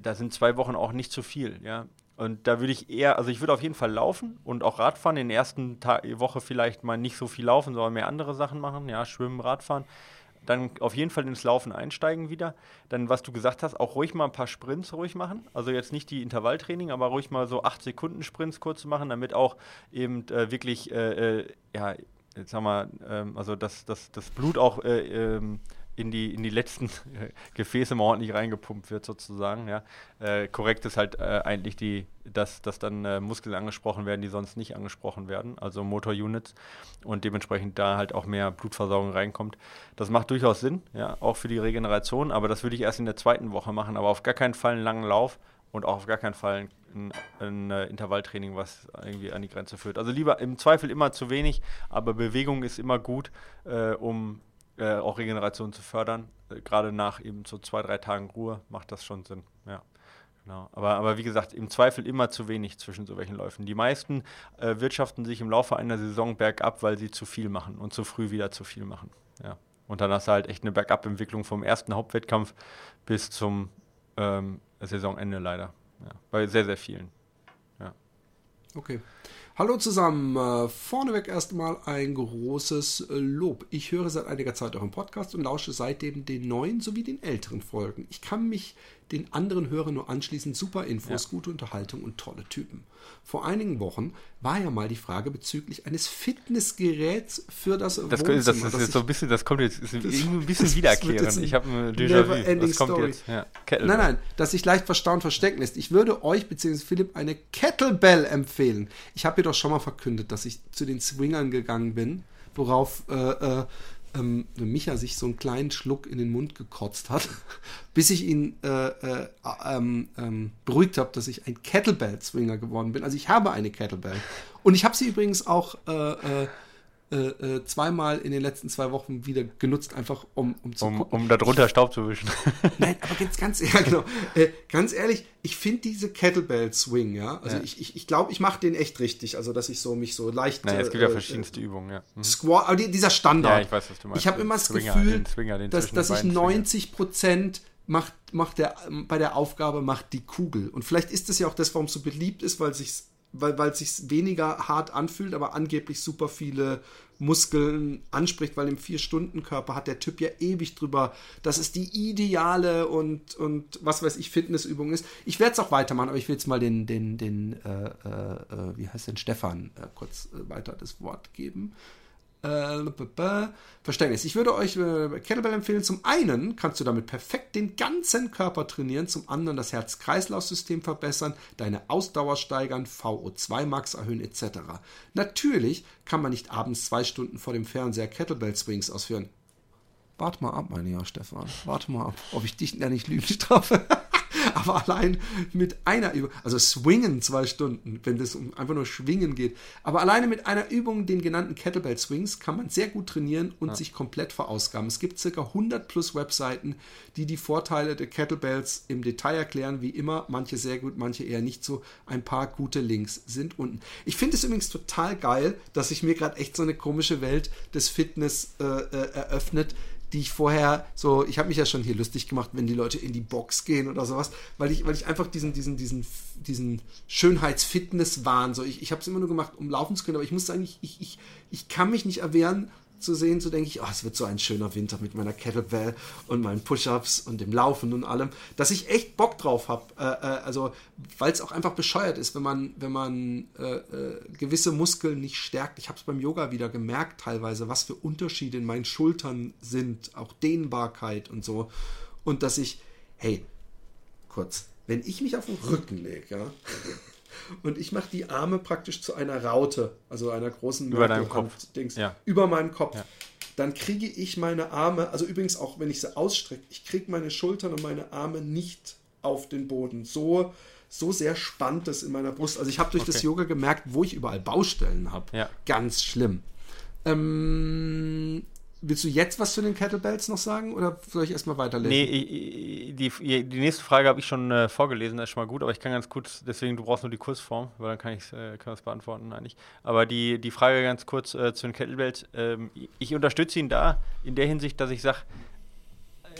da sind zwei Wochen auch nicht zu viel, ja. Und da würde ich eher, also ich würde auf jeden Fall laufen und auch Radfahren. In der ersten Ta Woche vielleicht mal nicht so viel laufen, sondern mehr andere Sachen machen, ja, schwimmen, Radfahren. Dann auf jeden Fall ins Laufen einsteigen wieder. Dann, was du gesagt hast, auch ruhig mal ein paar Sprints ruhig machen. Also jetzt nicht die Intervalltraining, aber ruhig mal so 8 Sekunden Sprints kurz machen, damit auch eben äh, wirklich, äh, äh, ja, jetzt haben wir, ähm, also das, das, das Blut auch äh, ähm, in die, in die letzten Gefäße mal ordentlich reingepumpt wird, sozusagen. Ja. Äh, korrekt ist halt äh, eigentlich die, dass, dass dann äh, Muskeln angesprochen werden, die sonst nicht angesprochen werden, also Motorunits und dementsprechend da halt auch mehr Blutversorgung reinkommt. Das macht durchaus Sinn, ja, auch für die Regeneration, aber das würde ich erst in der zweiten Woche machen, aber auf gar keinen Fall einen langen Lauf und auch auf gar keinen Fall ein, ein, ein Intervalltraining, was irgendwie an die Grenze führt. Also lieber im Zweifel immer zu wenig, aber Bewegung ist immer gut, äh, um äh, auch Regeneration zu fördern. Äh, Gerade nach eben so zwei, drei Tagen Ruhe macht das schon Sinn. Ja. Genau. Aber, aber wie gesagt, im Zweifel immer zu wenig zwischen so welchen Läufen. Die meisten äh, wirtschaften sich im Laufe einer Saison bergab, weil sie zu viel machen und zu früh wieder zu viel machen. Ja. Und dann hast du halt echt eine Bergab-Entwicklung vom ersten Hauptwettkampf bis zum ähm, Saisonende leider. Ja. Bei sehr, sehr vielen. Ja. Okay. Hallo zusammen. Äh, vorneweg erstmal ein großes Lob. Ich höre seit einiger Zeit euren Podcast und lausche seitdem den neuen sowie den älteren Folgen. Ich kann mich den anderen Hörern nur anschließend super Infos, Ja. gute Unterhaltung und tolle Typen. Vor einigen Wochen war ja mal die Frage bezüglich eines Fitnessgeräts für das, Das, das, Wohnzimmer, ist das jetzt so ein bisschen, das kommt jetzt, ist irgendwie ein das bisschen wiederkehrend. Ich habe ein Déjà-vu. Das kommt story. jetzt. Ja. Nein, nein, das sich leicht verstauen verstecken lässt. Ich würde euch bzw. Philipp eine Kettlebell empfehlen. Ich habe jedoch schon mal verkündet, dass ich zu den Swingern gegangen bin, worauf äh, äh, ähm, Micha sich so einen kleinen Schluck in den Mund gekotzt hat, bis ich ihn äh, äh, ähm, ähm, beruhigt habe, dass ich ein Kettlebell-Swinger geworden bin. Also ich habe eine Kettlebell. Und ich habe sie übrigens auch äh, äh, äh, äh, zweimal in den letzten zwei Wochen wieder genutzt, einfach um, um zu Um, gucken. um da drunter Staub zu wischen. Nein, aber ganz, ganz, ja, genau. Äh, ganz ehrlich, ich finde diese Kettlebell Swing, ja, also Ja. ich, ich, ich glaube, ich mache den echt richtig, also dass ich so mich so leicht. Naja, es gibt äh, ja verschiedenste Übungen, ja. Mhm. Squat, aber die, dieser Standard. Ja, ich weiß, was du meinst. Ich habe immer das Swinger, Gefühl, den Swinger, den dass, dass ich beiden Swingern. 90 Prozent macht, macht der, bei der Aufgabe macht die Kugel. Und vielleicht ist das ja auch das, warum es so beliebt ist, weil sich's, weil, es sich weniger hart anfühlt, aber angeblich super viele Muskeln anspricht, weil im Vier-Stunden-Körper hat der Typ ja ewig drüber, dass es die ideale und, und was weiß ich, Fitnessübung ist. Ich werde es auch weitermachen, aber ich will jetzt mal den, den, den, äh, äh, äh, wie heißt denn, Stefan äh, kurz äh, weiter das Wort geben. Äh, Verständnis. Ich würde euch äh, Kettlebell empfehlen. Zum einen kannst du damit perfekt den ganzen Körper trainieren, zum anderen das Herz-Kreislauf-System verbessern, deine Ausdauer steigern, VO2 Max erhöhen etc. Natürlich kann man nicht abends zwei Stunden vor dem Fernseher Kettlebell Swings ausführen. Warte mal ab, mein lieber Stefan. Warte mal ab, ob ich dich da nicht lügen strafe. Aber allein mit einer Übung, also swingen zwei Stunden, wenn es um einfach nur schwingen geht. Aber alleine mit einer Übung, den genannten Kettlebell Swings, kann man sehr gut trainieren und sich komplett verausgaben. Es gibt circa 100 plus Webseiten, die die Vorteile der Kettlebells im Detail erklären. Wie immer, manche sehr gut, manche eher nicht so. Ein paar gute Links sind unten. Ich finde es übrigens total geil, dass sich mir gerade echt so eine komische Welt des Fitness äh, äh, eröffnet die ich vorher so, ich habe mich ja schon hier lustig gemacht, wenn die Leute in die Box gehen oder sowas, weil ich, weil ich einfach diesen, diesen, diesen, diesen Schönheits-Fitness-Wahn, so ich, ich habe es immer nur gemacht, um laufen zu können, aber ich muss sagen, ich, ich, ich, ich kann mich nicht erwehren, zu sehen, so denke ich, oh, es wird so ein schöner Winter mit meiner Kettlebell und meinen Push-Ups und dem Laufen und allem, dass ich echt Bock drauf habe. Äh, äh, also, weil es auch einfach bescheuert ist, wenn man, wenn man äh, äh, gewisse Muskeln nicht stärkt. Ich habe es beim Yoga wieder gemerkt teilweise, was für Unterschiede in meinen Schultern sind, auch Dehnbarkeit und so. Und dass ich, hey, kurz, wenn ich mich auf den Rücken lege, ja, und ich mache die Arme praktisch zu einer Raute, also einer großen Über deinem Merkel-Hand-Dings, Ja. über meinem Kopf. Ja. Dann kriege ich meine Arme, also übrigens auch wenn ich sie ausstrecke, ich kriege meine Schultern und meine Arme nicht auf den Boden. So, so sehr spannt es in meiner Brust. Also ich habe durch das Okay. Yoga gemerkt, wo ich überall Baustellen habe. Ja. Ganz schlimm. Ähm, willst du jetzt was zu den Kettlebells noch sagen oder soll ich erstmal weiterlesen? Nee, die, die nächste Frage habe ich schon äh, vorgelesen, das ist schon mal gut, aber ich kann ganz kurz, deswegen, du brauchst nur die Kurzform, weil dann kann ich äh, kann das beantworten eigentlich. Aber die, die Frage ganz kurz äh, zu den Kettlebells, ähm, ich unterstütze ihn da in der Hinsicht, dass ich sage,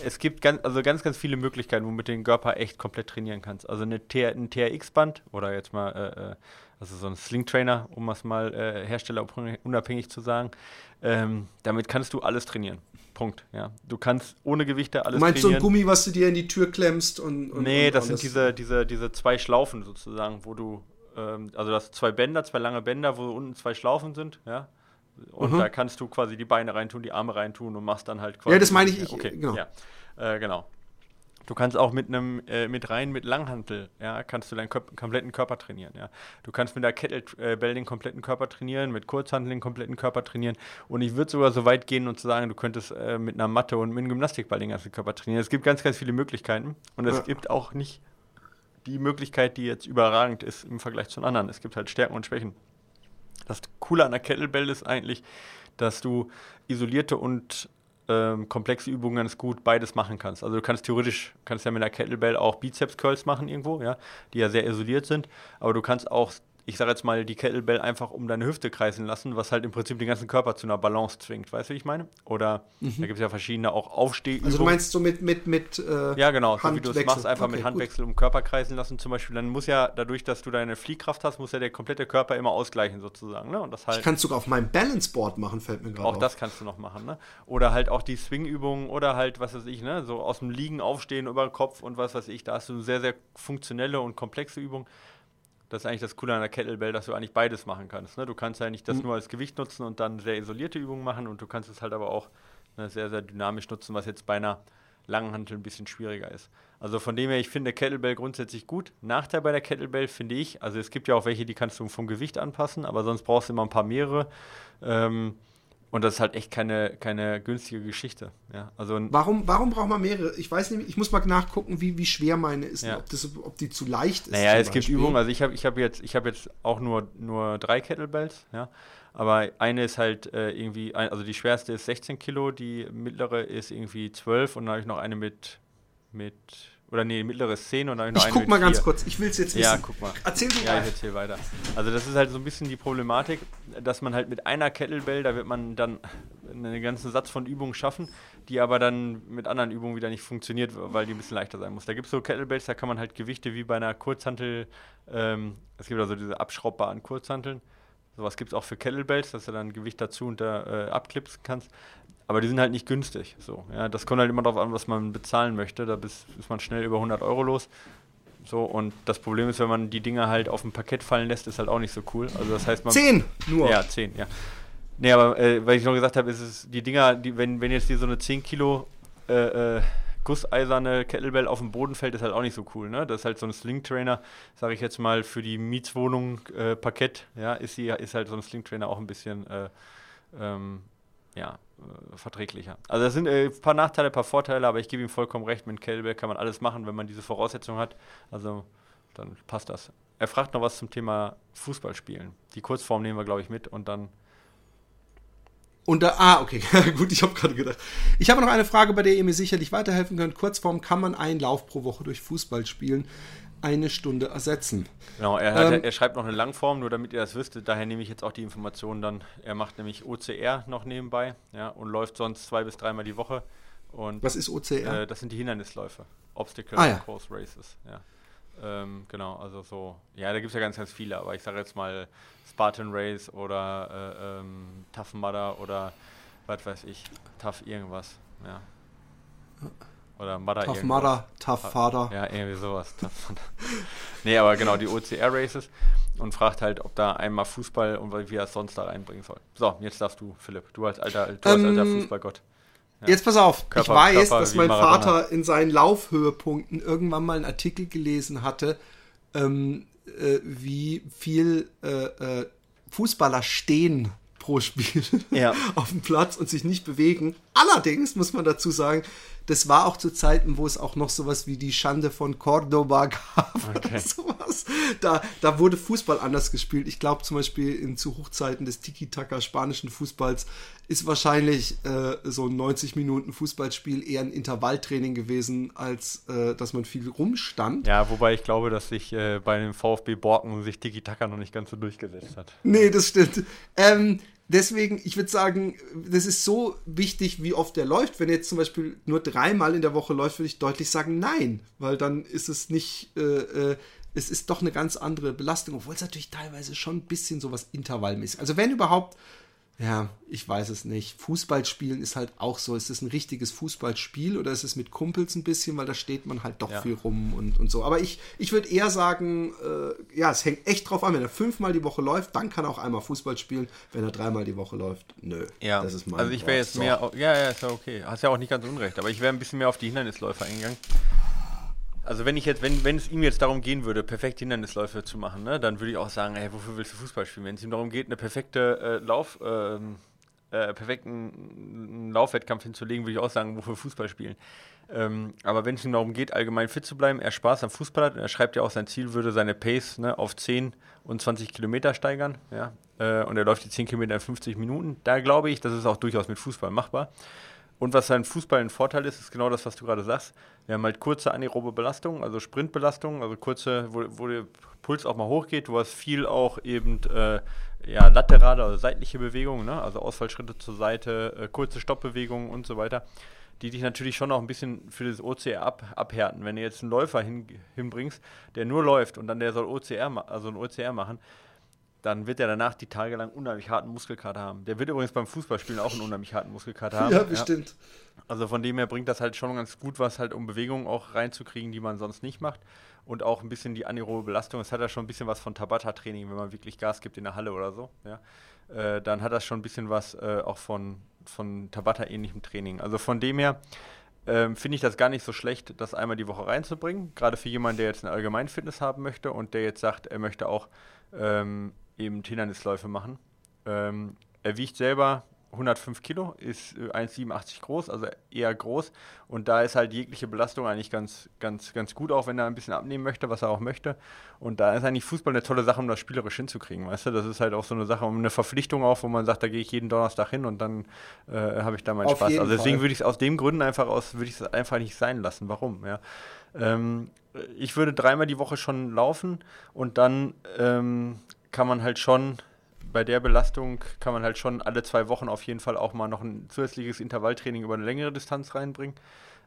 es gibt ganz, also ganz, ganz viele Möglichkeiten, womit du den Körper echt komplett trainieren kannst. Also eine ein TRX-Band oder jetzt mal, äh, äh, also so ein Sling-Trainer, um es mal äh, herstellerunabhängig zu sagen, ähm, damit kannst du alles trainieren. Punkt. Ja. Du kannst ohne Gewichte alles du meinst so trainieren. ein Gummi, was du dir in die Tür klemmst und. und Nee, und das sind diese, diese, diese zwei Schlaufen sozusagen, wo du, ähm, also das sind zwei Bänder, zwei lange Bänder, wo unten zwei Schlaufen sind, ja. Und Mhm. da kannst du quasi die Beine reintun, die Arme reintun und machst dann halt quasi. Ja, das meine ich, ich- okay, genau. Ja, äh, genau. Du kannst auch mit einem, äh, mit rein, mit Langhantel, ja, kannst du deinen Köp kompletten Körper trainieren, ja. Du kannst mit der Kettlebell den kompletten Körper trainieren, mit Kurzhantel den kompletten Körper trainieren. Und ich würde sogar so weit gehen und zu sagen, du könntest äh, mit einer Matte und mit einem Gymnastikball den ganzen Körper trainieren. Es gibt ganz, ganz viele Möglichkeiten. Und es Ja. gibt auch nicht die Möglichkeit, die jetzt überragend ist im Vergleich zu den anderen. Es gibt halt Stärken und Schwächen. Das Coole an der Kettlebell ist eigentlich, dass du isolierte und ähm, komplexe Übungen ganz gut beides machen kannst. Also du kannst theoretisch, kannst ja mit der Kettlebell auch Bizeps-Curls machen irgendwo, ja, die ja sehr isoliert sind, aber du kannst auch ich sage jetzt mal, die Kettlebell einfach um deine Hüfte kreisen lassen, was halt im Prinzip den ganzen Körper zu einer Balance zwingt. Weißt du, wie ich meine? Oder mhm. da gibt es ja verschiedene auch Aufstehübungen. Also du meinst so mit, mit, mit äh, Ja, genau, so wie du es machst, einfach okay, mit Handwechsel gut. um Körper kreisen lassen zum Beispiel. Dann muss ja, dadurch, dass du deine Fliehkraft hast, muss ja der komplette Körper immer ausgleichen sozusagen. Ne? Und das halt, ich kann es sogar auf meinem Balanceboard machen, fällt mir gerade Auch auf. das kannst du noch machen. Ne? Oder halt auch die Swing-Übungen oder halt, was weiß ich, ne? so aus dem Liegen aufstehen über den Kopf und was weiß ich. Da hast du eine sehr, sehr funktionelle und komplexe Übung. Das ist eigentlich das Coole an der Kettlebell, dass du eigentlich beides machen kannst. Ne? Du kannst ja nicht das mhm. nur als Gewicht nutzen und dann sehr isolierte Übungen machen und du kannst es halt aber auch ne, sehr, sehr dynamisch nutzen, was jetzt bei einer langen Hantel ein bisschen schwieriger ist. Also von dem her, ich finde Kettlebell grundsätzlich gut. Nachteil bei der Kettlebell finde ich, also es gibt ja auch welche, die kannst du vom Gewicht anpassen, aber sonst brauchst du immer ein paar mehrere. Ähm, und das ist halt echt keine, keine günstige Geschichte. Ja, also warum, warum braucht man mehrere? Ich weiß nicht, ich muss mal nachgucken, wie, wie schwer meine ist, ja. ob, das, ob die zu leicht ist. Naja, es Beispiel. gibt Übungen, also ich habe ich hab jetzt, hab jetzt auch nur, nur drei Kettlebells, ja. Aber eine ist halt äh, irgendwie, also die schwerste ist 16 Kilo, die mittlere ist irgendwie 12 und dann habe ich noch eine mit, mit oder nee, mittlere Szene und dann noch Ich guck mal ganz kurz, ich will es jetzt wissen. Ja, guck mal. Erzähl du Ja, ich erzähl weiter. Also das ist halt so ein bisschen die Problematik, dass man halt mit einer Kettlebell, da wird man dann einen ganzen Satz von Übungen schaffen, die aber dann mit anderen Übungen wieder nicht funktioniert, weil die ein bisschen leichter sein muss. Da gibt es so Kettlebells, da kann man halt Gewichte wie bei einer Kurzhantel, ähm, es gibt also diese abschraubbaren Kurzhanteln, Sowas gibt es auch für Kettlebells, dass du dann Gewicht dazu und da äh, abklipsen kannst. Aber die sind halt nicht günstig. So, ja, das kommt halt immer darauf an, was man bezahlen möchte. Da ist, ist man schnell über 100 Euro los. So, und das Problem ist, wenn man die Dinger halt auf dem Parkett fallen lässt, ist halt auch nicht so cool. Also das heißt man. Zehn nur! Ja, zehn, ja. Nee, aber äh, weil ich noch gesagt habe, ist es die Dinger, die, wenn, wenn jetzt hier so eine 10 Kilo äh, äh, gusseiserne Kettlebell auf dem Boden fällt, ist halt auch nicht so cool. Ne? Das ist halt so ein Sling-Trainer, sage ich jetzt mal, für die Mietswohnung äh, Parkett, ja, ist, die, ist halt so ein Sling-Trainer auch ein bisschen äh, ähm, ja, äh, verträglicher. Also das sind ein äh, paar Nachteile, ein paar Vorteile, aber ich gebe ihm vollkommen recht, mit Kettlebell kann man alles machen, wenn man diese Voraussetzung hat. Also dann passt das. Er fragt noch was zum Thema Fußballspielen. Die Kurzform nehmen wir, glaube ich, mit und dann und da, ah, okay, gut, ich habe gerade gedacht. Ich habe noch eine Frage, bei der ihr mir sicherlich weiterhelfen könnt. Kurzform, kann man einen Lauf pro Woche durch Fußball spielen eine Stunde ersetzen? Genau, er, hat, ähm, er schreibt noch eine Langform, nur damit ihr das wisst. Daher nehme ich jetzt auch die Informationen dann. Er macht nämlich OCR noch nebenbei ja, und läuft sonst zwei bis dreimal die Woche. Und, Was ist OCR? Äh, das sind die Hindernisläufe. Obstacle ah, ja. Course Races. Ja. Ähm, genau, also so. Ja, da gibt es ja ganz, ganz viele, aber ich sage jetzt mal Spartan Race oder äh, ähm, Tough Mudder oder was weiß ich, Tough irgendwas, ja. Oder Mudder Tough Mudder, Tough Father. Ja, irgendwie sowas. nee, aber genau, die OCR Races und fragt halt, ob da einmal Fußball und wie er es sonst da reinbringen soll. So, jetzt darfst du, Philipp. Du als alter, du als alter ähm, Fußballgott. Ja. Jetzt pass auf, Körper, ich weiß, Körper dass mein Vater in seinen Laufhöhepunkten irgendwann mal einen Artikel gelesen hatte, ähm, äh, wie viel äh, äh, Fußballer stehen pro Spiel ja. auf dem Platz und sich nicht bewegen. Allerdings muss man dazu sagen, das war auch zu Zeiten, wo es auch noch sowas wie die Schande von Cordoba gab okay. oder sowas. Da, da wurde Fußball anders gespielt. Ich glaube zum Beispiel in zu Hochzeiten des Tiki-Taka spanischen Fußballs ist wahrscheinlich äh, so ein 90 Minuten Fußballspiel eher ein Intervalltraining gewesen, als äh, dass man viel rumstand. Ja, wobei ich glaube, dass sich äh, bei dem VfB Borken sich Tiki-Taka noch nicht ganz so durchgesetzt hat. Nee, das stimmt. Ähm, deswegen, ich würde sagen, das ist so wichtig, wie oft der läuft. Wenn er jetzt zum Beispiel nur dreimal in der Woche läuft, würde ich deutlich sagen, nein, weil dann ist es nicht, äh, äh, es ist doch eine ganz andere Belastung, obwohl es natürlich teilweise schon ein bisschen sowas intervallmäßig. Also wenn überhaupt ja, ich weiß es nicht. Fußballspielen ist halt auch so. Ist es ein richtiges Fußballspiel oder ist es mit Kumpels ein bisschen, weil da steht man halt doch ja. viel rum und, und so. Aber ich, ich würde eher sagen, äh, ja, es hängt echt drauf an. Wenn er fünfmal die Woche läuft, dann kann er auch einmal Fußball spielen. Wenn er dreimal die Woche läuft, nö. Ja, das ist mein Also ich wäre jetzt so. mehr, ja, ja, ist ja okay. Hast ja auch nicht ganz unrecht, aber ich wäre ein bisschen mehr auf die Hindernisläufer eingegangen. Also wenn ich jetzt, wenn, wenn es ihm jetzt darum gehen würde, perfekte Hindernisläufe zu machen, ne, dann würde ich auch sagen, hey, wofür willst du Fußball spielen? Wenn es ihm darum geht, eine perfekte äh, Lauf, äh, äh, perfekten Laufwettkampf hinzulegen, würde ich auch sagen, wofür Fußball spielen. Ähm, aber wenn es ihm darum geht, allgemein fit zu bleiben, er Spaß am Fußball hat, und er schreibt ja auch, sein Ziel würde seine Pace ne, auf 10 und 20 Kilometer steigern, ja, äh, und er läuft die 10 Kilometer in 50 Minuten, da glaube ich, das ist auch durchaus mit Fußball machbar. Und was beim Fußball ein Vorteil ist, ist genau das, was du gerade sagst. Wir haben halt kurze anaerobe Belastung, also Sprintbelastung, also kurze, wo, wo der Puls auch mal hochgeht. Du hast viel auch eben äh, ja, laterale, also seitliche Bewegungen, ne? also Ausfallschritte zur Seite, äh, kurze Stoppbewegungen und so weiter, die dich natürlich schon auch ein bisschen für das OCR ab, abhärten. Wenn du jetzt einen Läufer hin, hinbringst, der nur läuft und dann der soll OCR, also ein OCR machen, dann wird er danach die Tage lang unheimlich harten Muskelkater haben. Der wird übrigens beim Fußballspielen auch einen unheimlich harten Muskelkater haben. Ja, bestimmt. Ja. Also von dem her bringt das halt schon ganz gut was halt, um Bewegungen auch reinzukriegen, die man sonst nicht macht. Und auch ein bisschen die anaerobe Belastung. Es hat ja schon ein bisschen was von Tabata-Training, wenn man wirklich Gas gibt in der Halle oder so. Ja. Äh, dann hat das schon ein bisschen was äh, auch von, von Tabata-ähnlichem Training. Also von dem her ähm, finde ich das gar nicht so schlecht, das einmal die Woche reinzubringen. Gerade für jemanden, der jetzt eine Allgemeinfitness haben möchte und der jetzt sagt, er möchte auch ähm, eben Hindernisläufe machen. Ähm, er wiegt selber 105 Kilo, ist 1,87 äh, groß, also eher groß. Und da ist halt jegliche Belastung eigentlich ganz, ganz, ganz gut, auch wenn er ein bisschen abnehmen möchte, was er auch möchte. Und da ist eigentlich Fußball eine tolle Sache, um das spielerisch hinzukriegen, weißt du? Das ist halt auch so eine Sache, um eine Verpflichtung auch, wo man sagt, da gehe ich jeden Donnerstag hin und dann äh, habe ich da meinen Auf Spaß. Also deswegen würde ich es aus dem Gründen einfach aus, würde ich es einfach nicht sein lassen. Warum? Ja. Ähm, ich würde dreimal die Woche schon laufen und dann ähm, kann man halt schon bei der Belastung kann man halt schon alle zwei Wochen auf jeden Fall auch mal noch ein zusätzliches Intervalltraining über eine längere Distanz reinbringen.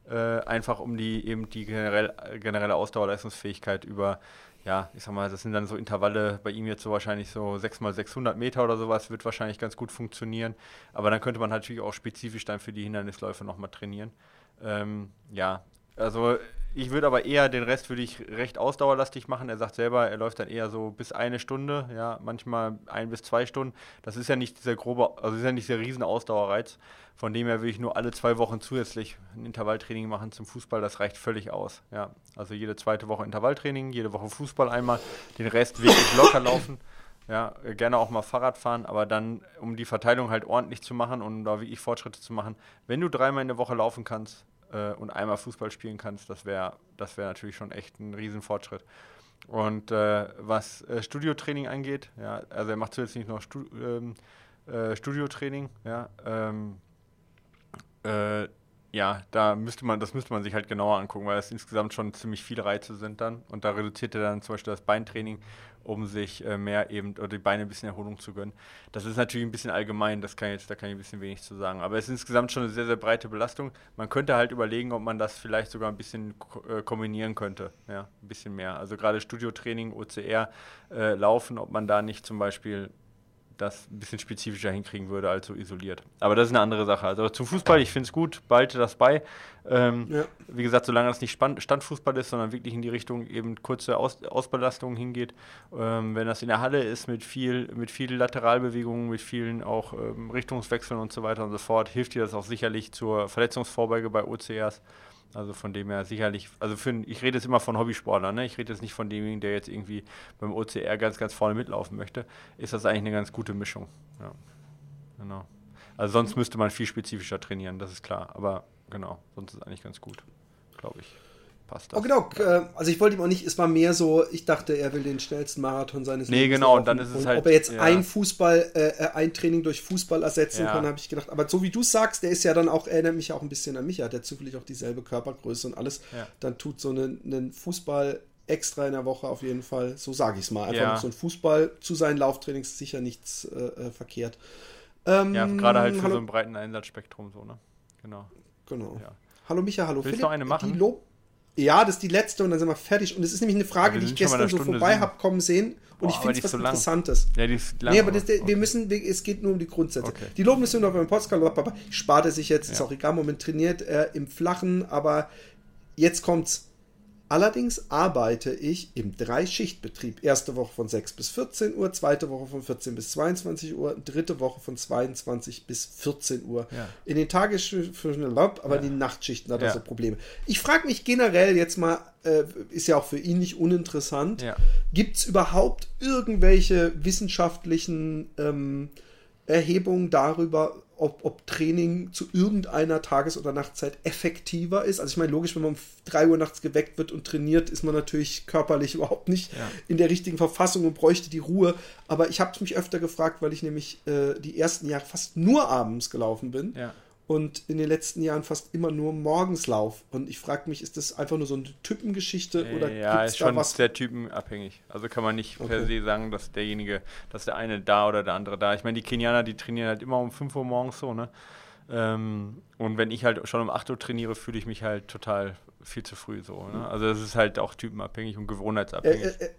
Äh, einfach um die eben die generell, generelle Ausdauerleistungsfähigkeit über, ja, ich sag mal, das sind dann so Intervalle bei ihm jetzt so wahrscheinlich so 6 mal 600 Meter oder sowas, wird wahrscheinlich ganz gut funktionieren. Aber dann könnte man natürlich auch spezifisch dann für die Hindernisläufe nochmal trainieren. Ähm, ja, also ich würde aber eher den Rest würde ich recht ausdauerlastig machen. Er sagt selber, er läuft dann eher so bis eine Stunde, ja, manchmal ein bis zwei Stunden. Das ist ja nicht dieser grobe, also ist ja nicht der riesen Ausdauerreiz. Von dem her würde ich nur alle zwei Wochen zusätzlich ein Intervalltraining machen zum Fußball. Das reicht völlig aus. Ja, also jede zweite Woche Intervalltraining, jede Woche Fußball einmal, den Rest wirklich locker laufen. Ja, gerne auch mal Fahrrad fahren, aber dann, um die Verteilung halt ordentlich zu machen und da wirklich Fortschritte zu machen, wenn du dreimal in der Woche laufen kannst, äh, und einmal Fußball spielen kannst, das wäre das wär natürlich schon echt ein Riesenfortschritt. Und äh, was äh, Studiotraining angeht, ja, also er macht zusätzlich noch Stu ähm, äh, Studiotraining, ja, ähm, äh, ja, da müsste man, das müsste man sich halt genauer angucken, weil es insgesamt schon ziemlich viele Reize sind dann. Und da reduziert er dann zum Beispiel das Beintraining um sich äh, mehr eben oder die Beine ein bisschen Erholung zu gönnen. Das ist natürlich ein bisschen allgemein, das kann jetzt, da kann ich ein bisschen wenig zu sagen. Aber es ist insgesamt schon eine sehr, sehr breite Belastung. Man könnte halt überlegen, ob man das vielleicht sogar ein bisschen äh, kombinieren könnte. Ja, ein bisschen mehr. Also gerade Studiotraining, OCR, äh, Laufen, ob man da nicht zum Beispiel das ein bisschen spezifischer hinkriegen würde als so isoliert. Aber das ist eine andere Sache. Also zum Fußball, ich finde es gut, behalte das bei. Ähm, ja. Wie gesagt, solange das nicht Standfußball ist, sondern wirklich in die Richtung eben kurze Aus Ausbelastungen hingeht. Ähm, wenn das in der Halle ist mit viel, mit viel Lateralbewegungen, mit vielen auch ähm, Richtungswechseln und so weiter und so fort, hilft dir das auch sicherlich zur Verletzungsvorbeuge bei OCRs. Also von dem her sicherlich, also für, ich rede jetzt immer von Hobbysportlern, ne? ich rede jetzt nicht von demjenigen, der jetzt irgendwie beim OCR ganz, ganz vorne mitlaufen möchte, ist das eigentlich eine ganz gute Mischung. Ja. Genau. Also sonst müsste man viel spezifischer trainieren, das ist klar. Aber genau, sonst ist es eigentlich ganz gut, glaube ich passt das. Oh, genau. Ja. Also ich wollte ihm auch nicht, es war mehr so, ich dachte, er will den schnellsten Marathon seines nee, Lebens. Nee, genau, laufen. und dann ist es und halt. Ob er jetzt ja. ein Fußball, äh, äh, ein Training durch Fußball ersetzen ja. kann, habe ich gedacht. Aber so wie du sagst, der ist ja dann auch, erinnert mich auch ein bisschen an mich, hat ja zufällig auch dieselbe Körpergröße und alles. Dann tut so einen Fußball extra in der Woche auf jeden Fall, so sage ich es mal. Einfach so ein Fußball zu seinen Lauftrainings sicher nichts äh, äh, verkehrt. Ähm, ja, gerade halt für hallo. so einen breiten Einsatzspektrum so, ne? Genau. Genau. Hallo Micha, hallo Willst Philipp. du noch eine machen? Die Lob ja, das ist die letzte und dann sind wir fertig. Und es ist nämlich eine Frage, die ich gestern so vorbei habe kommen sehen. Und Boah, ich finde es was so Interessantes. Ja, die ist lang. Nee, aber das, okay. wir müssen, es geht nur um die Grundsätze. Okay. Die Lobnis sind auf meinem Podcast, spart er sich jetzt, ja. ist auch egal, Moment trainiert er im Flachen, aber jetzt kommt's. Allerdings arbeite ich im Dreischichtbetrieb. Erste Woche von 6 bis 14 Uhr, zweite Woche von 14 bis 22 Uhr, dritte Woche von 22 bis 14 Uhr. Ja. In den Tagesschichten erlaubt, aber ja. die Nachtschichten hat er ja. so Probleme. Ich frage mich generell jetzt mal, äh, ist ja auch für ihn nicht uninteressant, ja. gibt es überhaupt irgendwelche wissenschaftlichen ähm, Erhebungen darüber, ob, ob Training zu irgendeiner Tages- oder Nachtzeit effektiver ist. Also ich meine, logisch, wenn man um 3 Uhr nachts geweckt wird und trainiert, ist man natürlich körperlich überhaupt nicht ja. in der richtigen Verfassung und bräuchte die Ruhe. Aber ich habe mich öfter gefragt, weil ich nämlich äh, die ersten Jahre fast nur abends gelaufen bin. Ja. Und in den letzten Jahren fast immer nur Morgenslauf. Und ich frage mich, ist das einfach nur so eine Typengeschichte oder ja, ist schon was? sehr typenabhängig. Also kann man nicht okay. per se sagen, dass derjenige, dass der eine da oder der andere da. Ich meine, die Kenianer, die trainieren halt immer um 5 Uhr morgens so, ne? Ähm, und wenn ich halt schon um 8 Uhr trainiere, fühle ich mich halt total viel zu früh so. Ne? Also das ist halt auch typenabhängig und gewohnheitsabhängig. Äh, äh,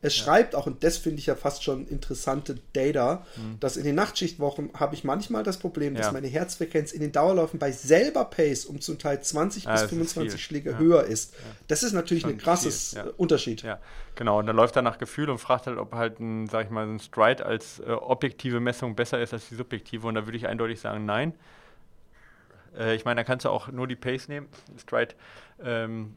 es ja. schreibt auch, und das finde ich ja fast schon interessante Data, mhm. dass in den Nachtschichtwochen habe ich manchmal das Problem, dass ja. meine Herzfrequenz in den Dauerläufen bei selber Pace um zum Teil 20 ja, bis 25 Schläge höher ist. Das ist natürlich ein krasses Unterschied. Ja, genau. Und dann läuft er nach Gefühl und fragt halt, ob halt ein, sag ich mal, ein Stride als äh, objektive Messung besser ist als die subjektive. Und da würde ich eindeutig sagen, nein. Äh, ich meine, da kannst du auch nur die Pace nehmen. Stride ähm,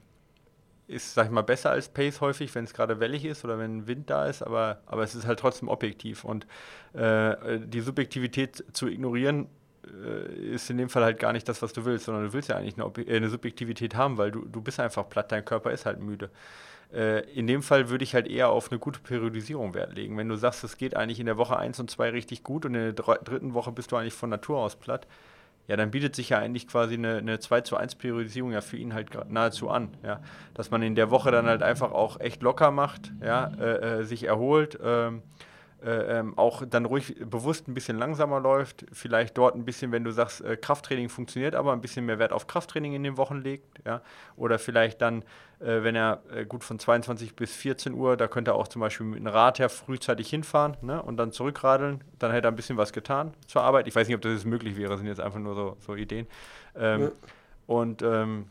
ist, sag ich mal, besser als Pace häufig, wenn es gerade wellig ist oder wenn Wind da ist, aber, aber es ist halt trotzdem objektiv. Und äh, die Subjektivität zu ignorieren, äh, ist in dem Fall halt gar nicht das, was du willst, sondern du willst ja eigentlich eine, äh, eine Subjektivität haben, weil du, du bist einfach platt, dein Körper ist halt müde. Äh, in dem Fall würde ich halt eher auf eine gute Periodisierung Wert legen. Wenn du sagst, es geht eigentlich in der Woche 1 und 2 richtig gut und in der dritten Woche bist du eigentlich von Natur aus platt, ja, dann bietet sich ja eigentlich quasi eine, eine 2 zu 1 Priorisierung ja für ihn halt nahezu an. Ja? Dass man in der Woche dann halt einfach auch echt locker macht, ja? Äh, äh, sich erholt, ähm, äh, ähm, auch dann ruhig bewusst ein bisschen langsamer läuft, vielleicht dort ein bisschen, wenn du sagst, äh, Krafttraining funktioniert, aber ein bisschen mehr Wert auf Krafttraining in den Wochen legt, ja, oder vielleicht dann, äh, wenn er äh, gut von 22 bis 14 Uhr, da könnte er auch zum Beispiel mit einem Rad her frühzeitig hinfahren ne, und dann zurückradeln, dann hätte er ein bisschen was getan zur Arbeit. Ich weiß nicht, ob das jetzt möglich wäre, das sind jetzt einfach nur so, so Ideen. Ähm, ja. Und ähm,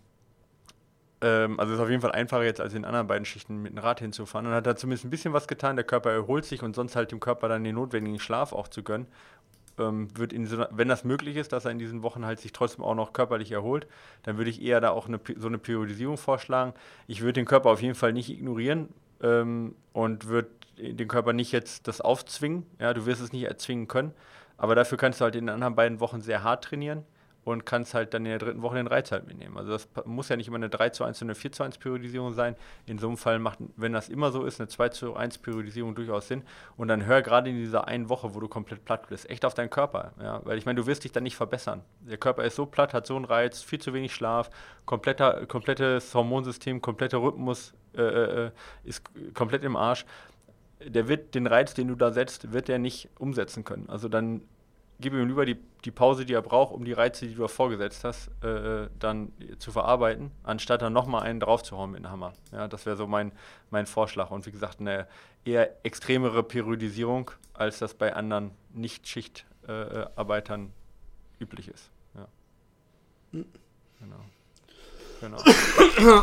ähm, also ist auf jeden Fall einfacher jetzt als in den anderen beiden Schichten mit dem Rad hinzufahren. Und hat da zumindest ein bisschen was getan. Der Körper erholt sich und sonst halt dem Körper dann den notwendigen Schlaf auch zu gönnen. Ähm, wird in so, wenn das möglich ist, dass er in diesen Wochen halt sich trotzdem auch noch körperlich erholt, dann würde ich eher da auch eine, so eine Periodisierung vorschlagen. Ich würde den Körper auf jeden Fall nicht ignorieren ähm, und würde den Körper nicht jetzt das aufzwingen. Ja, du wirst es nicht erzwingen können. Aber dafür kannst du halt in den anderen beiden Wochen sehr hart trainieren und kannst halt dann in der dritten Woche den Reiz halt mitnehmen. Also das muss ja nicht immer eine 3 zu 1 und eine 4 zu 1 Periodisierung sein. In so einem Fall macht, wenn das immer so ist, eine 2 zu 1 Periodisierung durchaus Sinn. Und dann hör gerade in dieser einen Woche, wo du komplett platt bist, echt auf deinen Körper. Ja? Weil ich meine, du wirst dich dann nicht verbessern. Der Körper ist so platt, hat so einen Reiz, viel zu wenig Schlaf, kompletter, komplettes Hormonsystem, kompletter Rhythmus äh, äh, äh ist komplett im Arsch. Der wird den Reiz, den du da setzt, wird er nicht umsetzen können. Also dann gib ihm lieber die, die Pause, die er braucht, um die Reize, die du vorgesetzt hast, äh, dann zu verarbeiten, anstatt dann nochmal einen draufzuhauen mit dem Hammer. Ja, das wäre so mein, mein Vorschlag. Und wie gesagt, eine eher extremere Periodisierung, als das bei anderen Nicht-Schichtarbeitern äh, üblich ist. Ja. Genau. Genau.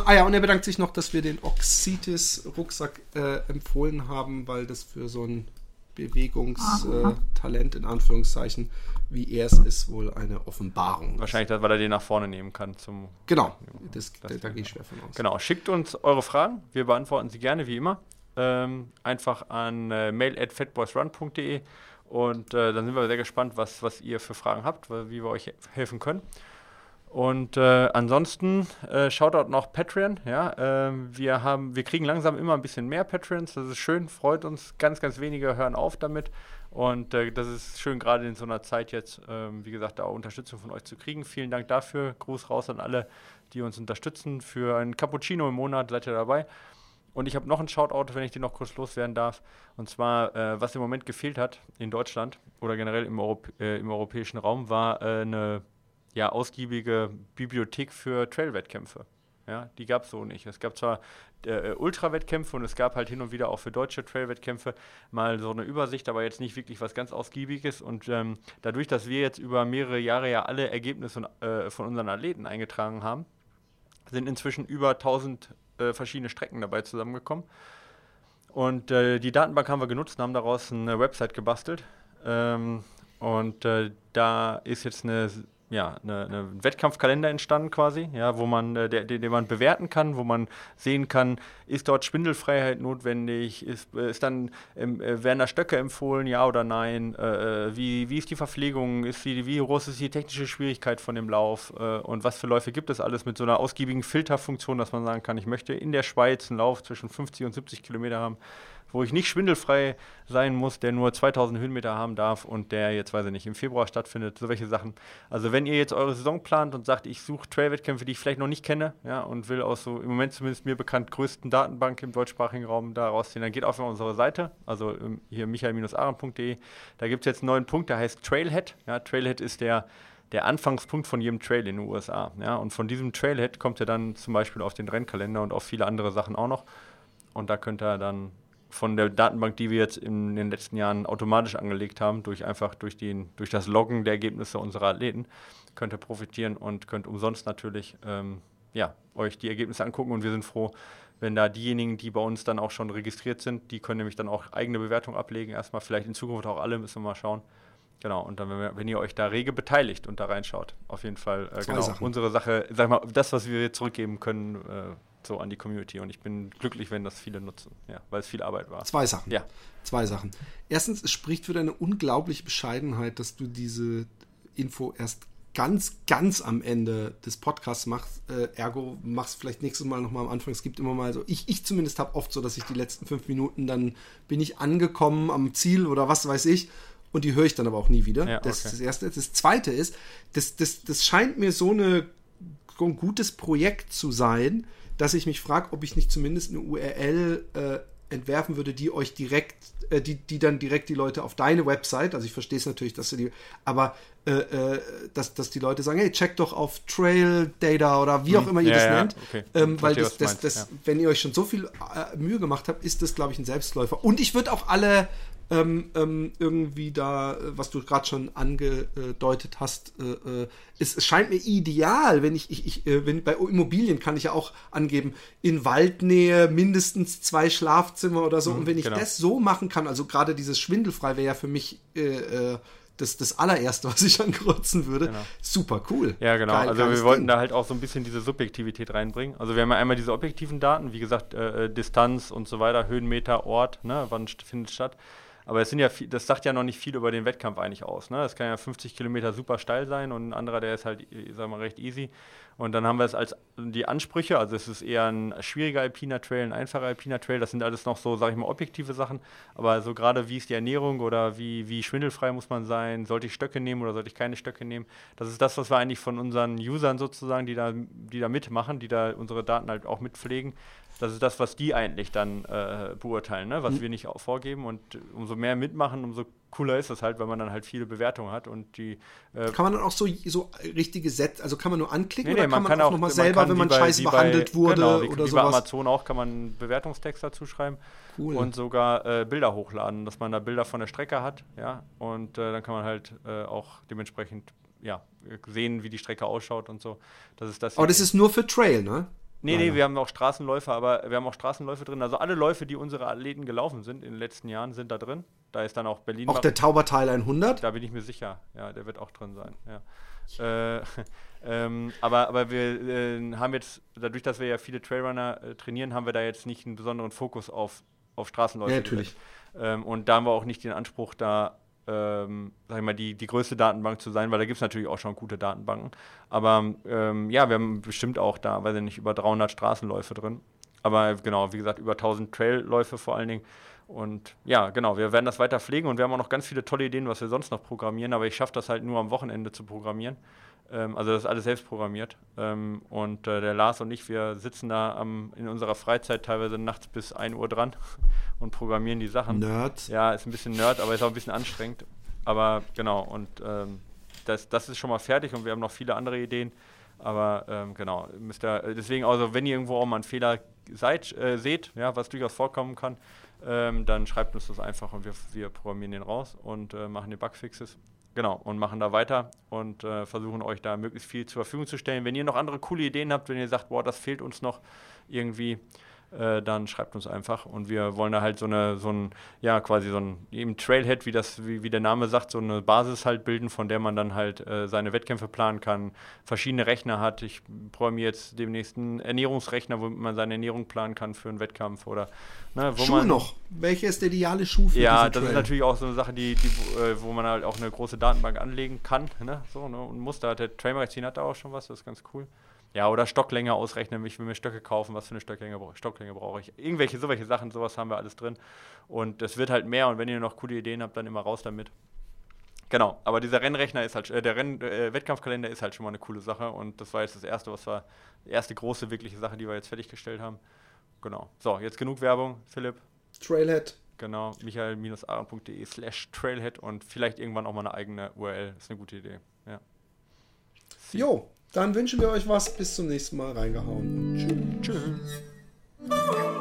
ah ja, und er bedankt sich noch, dass wir den Oxitis-Rucksack äh, empfohlen haben, weil das für so ein Bewegungstalent in Anführungszeichen, wie er es ist, wohl eine Offenbarung. Wahrscheinlich, weil er den nach vorne nehmen kann. Zum genau, das, das, da, gehe ich schwer von aus. Genau, schickt uns eure Fragen, wir beantworten sie gerne, wie immer. Ähm, einfach an äh, mail at fatboysrun.de und äh, dann sind wir sehr gespannt, was, was ihr für Fragen habt, wie wir euch helfen können. Und äh, ansonsten äh, Shoutout noch Patreon. Ja, äh, wir haben, wir kriegen langsam immer ein bisschen mehr Patreons. Das ist schön, freut uns. Ganz, ganz wenige hören auf damit. Und äh, das ist schön, gerade in so einer Zeit jetzt, ähm, wie gesagt, da Unterstützung von euch zu kriegen. Vielen Dank dafür. Gruß raus an alle, die uns unterstützen. Für ein Cappuccino im Monat seid ihr dabei. Und ich habe noch einen Shoutout, wenn ich den noch kurz loswerden darf. Und zwar, äh, was im Moment gefehlt hat in Deutschland oder generell im, Europ äh, im europäischen Raum, war eine ja, ausgiebige Bibliothek für Trail-Wettkämpfe. Ja, die gab es so nicht. Es gab zwar äh, Ultra-Wettkämpfe und es gab halt hin und wieder auch für deutsche Trail-Wettkämpfe mal so eine Übersicht, aber jetzt nicht wirklich was ganz Ausgiebiges. Und ähm, dadurch, dass wir jetzt über mehrere Jahre ja alle Ergebnisse äh, von unseren Athleten eingetragen haben, sind inzwischen über 1000 äh, verschiedene Strecken dabei zusammengekommen. Und äh, die Datenbank haben wir genutzt und haben daraus eine Website gebastelt. Ähm, und äh, da ist jetzt eine ja, eine, eine Wettkampfkalender entstanden quasi, ja, wo man, äh, der, den, den man bewerten kann, wo man sehen kann, ist dort Spindelfreiheit notwendig, ist, äh, ist dann, ähm, äh, werden da Stöcke empfohlen, ja oder nein, äh, äh, wie, wie ist die Verpflegung, ist die, wie groß ist die technische Schwierigkeit von dem Lauf äh, und was für Läufe gibt es alles mit so einer ausgiebigen Filterfunktion, dass man sagen kann, ich möchte in der Schweiz einen Lauf zwischen 50 und 70 Kilometer haben, wo ich nicht schwindelfrei sein muss, der nur 2000 Höhenmeter haben darf und der jetzt, weiß ich nicht, im Februar stattfindet, so welche Sachen. Also wenn ihr jetzt eure Saison plant und sagt, ich suche Trail-Wettkämpfe, die ich vielleicht noch nicht kenne, ja, und will aus so im Moment zumindest mir bekannt größten Datenbank im deutschsprachigen Raum da rausziehen, dann geht auf unsere Seite, also ähm, hier michael-aaron.de, da gibt es jetzt einen neuen Punkt, der heißt Trailhead. Ja, Trailhead ist der der Anfangspunkt von jedem Trail in den USA. Ja? Und von diesem Trailhead kommt er dann zum Beispiel auf den Rennkalender und auf viele andere Sachen auch noch. Und da könnt ihr dann von der Datenbank, die wir jetzt in den letzten Jahren automatisch angelegt haben, durch einfach durch, den, durch das Loggen der Ergebnisse unserer Athleten, könnt ihr profitieren und könnt umsonst natürlich ähm, ja, euch die Ergebnisse angucken. Und wir sind froh, wenn da diejenigen, die bei uns dann auch schon registriert sind, die können nämlich dann auch eigene Bewertung ablegen. Erstmal vielleicht in Zukunft auch alle, müssen wir mal schauen. Genau, und dann, wenn, wir, wenn, ihr euch da rege beteiligt und da reinschaut, auf jeden Fall, äh, genau, Sachen. unsere Sache, sag mal, das, was wir zurückgeben können, äh, so an die Community. Und ich bin glücklich, wenn das viele nutzen, ja, weil es viel Arbeit war. Zwei Sachen. Ja. Zwei Sachen. Erstens, es spricht für deine unglaubliche Bescheidenheit, dass du diese Info erst ganz, ganz am Ende des Podcasts machst. Äh, ergo, machst vielleicht nächstes Mal nochmal am Anfang. Es gibt immer mal so, ich, ich zumindest habe oft so, dass ich die letzten fünf Minuten, dann bin ich angekommen am Ziel oder was weiß ich und die höre ich dann aber auch nie wieder. Ja, das ist das Erste. Das Zweite ist, das, das, das scheint mir so, eine, so ein gutes Projekt zu sein, dass ich mich frage, ob ich nicht zumindest eine URL äh, entwerfen würde, die euch direkt, äh, die, die dann direkt die Leute auf deine Website, also ich verstehe es natürlich, dass du die, aber äh, äh, dass, dass die Leute sagen, hey, check doch auf Trail Data oder wie auch hm. immer ihr ja, das ja, nennt. Okay. Ähm, weil das, das, das, ja. wenn ihr euch schon so viel äh, Mühe gemacht habt, ist das, glaube ich, ein Selbstläufer. Und ich würde auch alle ähm, ähm, irgendwie da, äh, was du gerade schon angedeutet hast, äh, äh, es, es, scheint mir ideal, wenn ich, ich, ich äh, wenn bei Immobilien kann ich ja auch angeben, in Waldnähe mindestens zwei Schlafzimmer oder so. Mhm, und wenn ich genau. das so machen kann, also gerade dieses Schwindelfrei wäre ja für mich äh, äh, das, das allererste, was ich ankreuzen würde. Genau. Super cool. Ja, genau. Geil, also wir wollten Ding. da halt auch so ein bisschen diese Subjektivität reinbringen. Also wir haben ja einmal diese objektiven Daten, wie gesagt, äh, Distanz und so weiter, Höhenmeter, Ort, ne, wann findet statt. Aber es sind ja das sagt ja noch nicht viel über den Wettkampf eigentlich aus. Ne? Das kann ja 50 Kilometer super steil sein und ein anderer, der ist halt, sagen wir, recht easy. Und dann haben wir es als die Ansprüche, also es ist eher ein schwieriger alpiner Trail, ein einfacher alpiner Trail, das sind alles noch so, sage ich mal, objektive Sachen. Aber so gerade wie ist die Ernährung oder wie, wie schwindelfrei muss man sein, sollte ich Stöcke nehmen oder sollte ich keine Stöcke nehmen? Das ist das, was wir eigentlich von unseren Usern sozusagen, die da, die da mitmachen, die da unsere Daten halt auch mitpflegen, das ist das, was die eigentlich dann äh, beurteilen, ne? was mhm. wir nicht auch vorgeben. Und umso mehr mitmachen, umso cooler ist das halt, weil man dann halt viele Bewertungen hat und die. Äh kann man dann auch so, so richtige Sätze, also kann man nur anklicken nee, nee, oder kann man, kann auch, auch nochmal selber, wenn man bei, scheiße behandelt bei, wurde genau, wie, oder wie sowas? Bei Amazon auch kann man Bewertungstext dazu schreiben cool. und sogar äh, Bilder hochladen, dass man da Bilder von der Strecke hat, ja, und äh, dann kann man halt äh, auch dementsprechend ja, sehen, wie die Strecke ausschaut und so. Das ist das. Aber das ist nur für Trail, ne? Nee, nee, wir haben auch Straßenläufe, aber wir haben auch Straßenläufe drin. Also alle Läufe, die unsere Athleten gelaufen sind in den letzten Jahren, sind da drin. Da ist dann auch Berlin. Auch der Tauberteil 100? Da bin ich mir sicher. Ja, der wird auch drin sein. Ja. Äh, ähm, aber, aber wir äh, haben jetzt, dadurch, dass wir ja viele Trailrunner äh, trainieren, haben wir da jetzt nicht einen besonderen Fokus auf, auf Straßenläufe. Ja, natürlich. Ähm, und da haben wir auch nicht den Anspruch, da ähm, sag ich mal, die, die größte Datenbank zu sein, weil da gibt es natürlich auch schon gute Datenbanken. Aber ähm, ja, wir haben bestimmt auch da, weiß ich nicht, über 300 Straßenläufe drin. Aber genau, wie gesagt, über 1000 Trailläufe vor allen Dingen. Und ja, genau, wir werden das weiter pflegen und wir haben auch noch ganz viele tolle Ideen, was wir sonst noch programmieren, aber ich schaffe das halt nur am Wochenende zu programmieren. Ähm, also das ist alles selbst programmiert. Ähm, und äh, der Lars und ich, wir sitzen da am, in unserer Freizeit teilweise nachts bis 1 Uhr dran und programmieren die Sachen. Nerd. Ja, ist ein bisschen Nerd, aber ist auch ein bisschen anstrengend. Aber genau, und ähm, das, das ist schon mal fertig und wir haben noch viele andere Ideen. Aber ähm, genau, müsst ihr, deswegen, also wenn ihr irgendwo auch mal einen Fehler seid, äh, seht, ja, was durchaus vorkommen kann, ähm, dann schreibt uns das einfach und wir, wir programmieren den raus und äh, machen die Bugfixes. Genau, und machen da weiter und äh, versuchen euch da möglichst viel zur Verfügung zu stellen. Wenn ihr noch andere coole Ideen habt, wenn ihr sagt, boah, das fehlt uns noch irgendwie, äh, dann schreibt uns einfach. Und wir wollen da halt so eine, so ein, ja, quasi so ein eben Trailhead, wie das, wie, wie der Name sagt, so eine Basis halt bilden, von der man dann halt äh, seine Wettkämpfe planen kann, verschiedene Rechner hat. Ich programmiere jetzt demnächst einen Ernährungsrechner, womit man seine Ernährung planen kann für einen Wettkampf oder ne, wo Schuhe man, noch. Welche ist der ideale Schuh für Ja, das Trail? ist natürlich auch so eine Sache, die, die äh, wo man halt auch eine große Datenbank anlegen kann, ne, so, ne, und muss. Da hat der Trailmagazin hat da auch schon was, das ist ganz cool Ja, oder Stocklänge ausrechnen, ich will mir Stöcke kaufen, was für eine Stocklänge, Stocklänge brauche ich. Irgendwelche, solche Sachen, sowas haben wir alles drin. Und es wird halt mehr und wenn ihr noch coole Ideen habt, dann immer raus damit. Genau, aber dieser Rennrechner ist halt, äh, der Renn, äh, Wettkampfkalender ist halt schon mal eine coole Sache und das war jetzt das erste, was war, die erste große wirkliche Sache, die wir jetzt fertiggestellt haben. Genau. So, jetzt genug Werbung, Philipp. Trailhead. Genau, michael-aaron.de slash Trailhead und vielleicht irgendwann auch mal eine eigene URL. Ist eine gute Idee. Ja. Jo, dann wünschen wir euch was. Bis zum nächsten Mal. Reingehauen. Tschüss. Tschüss.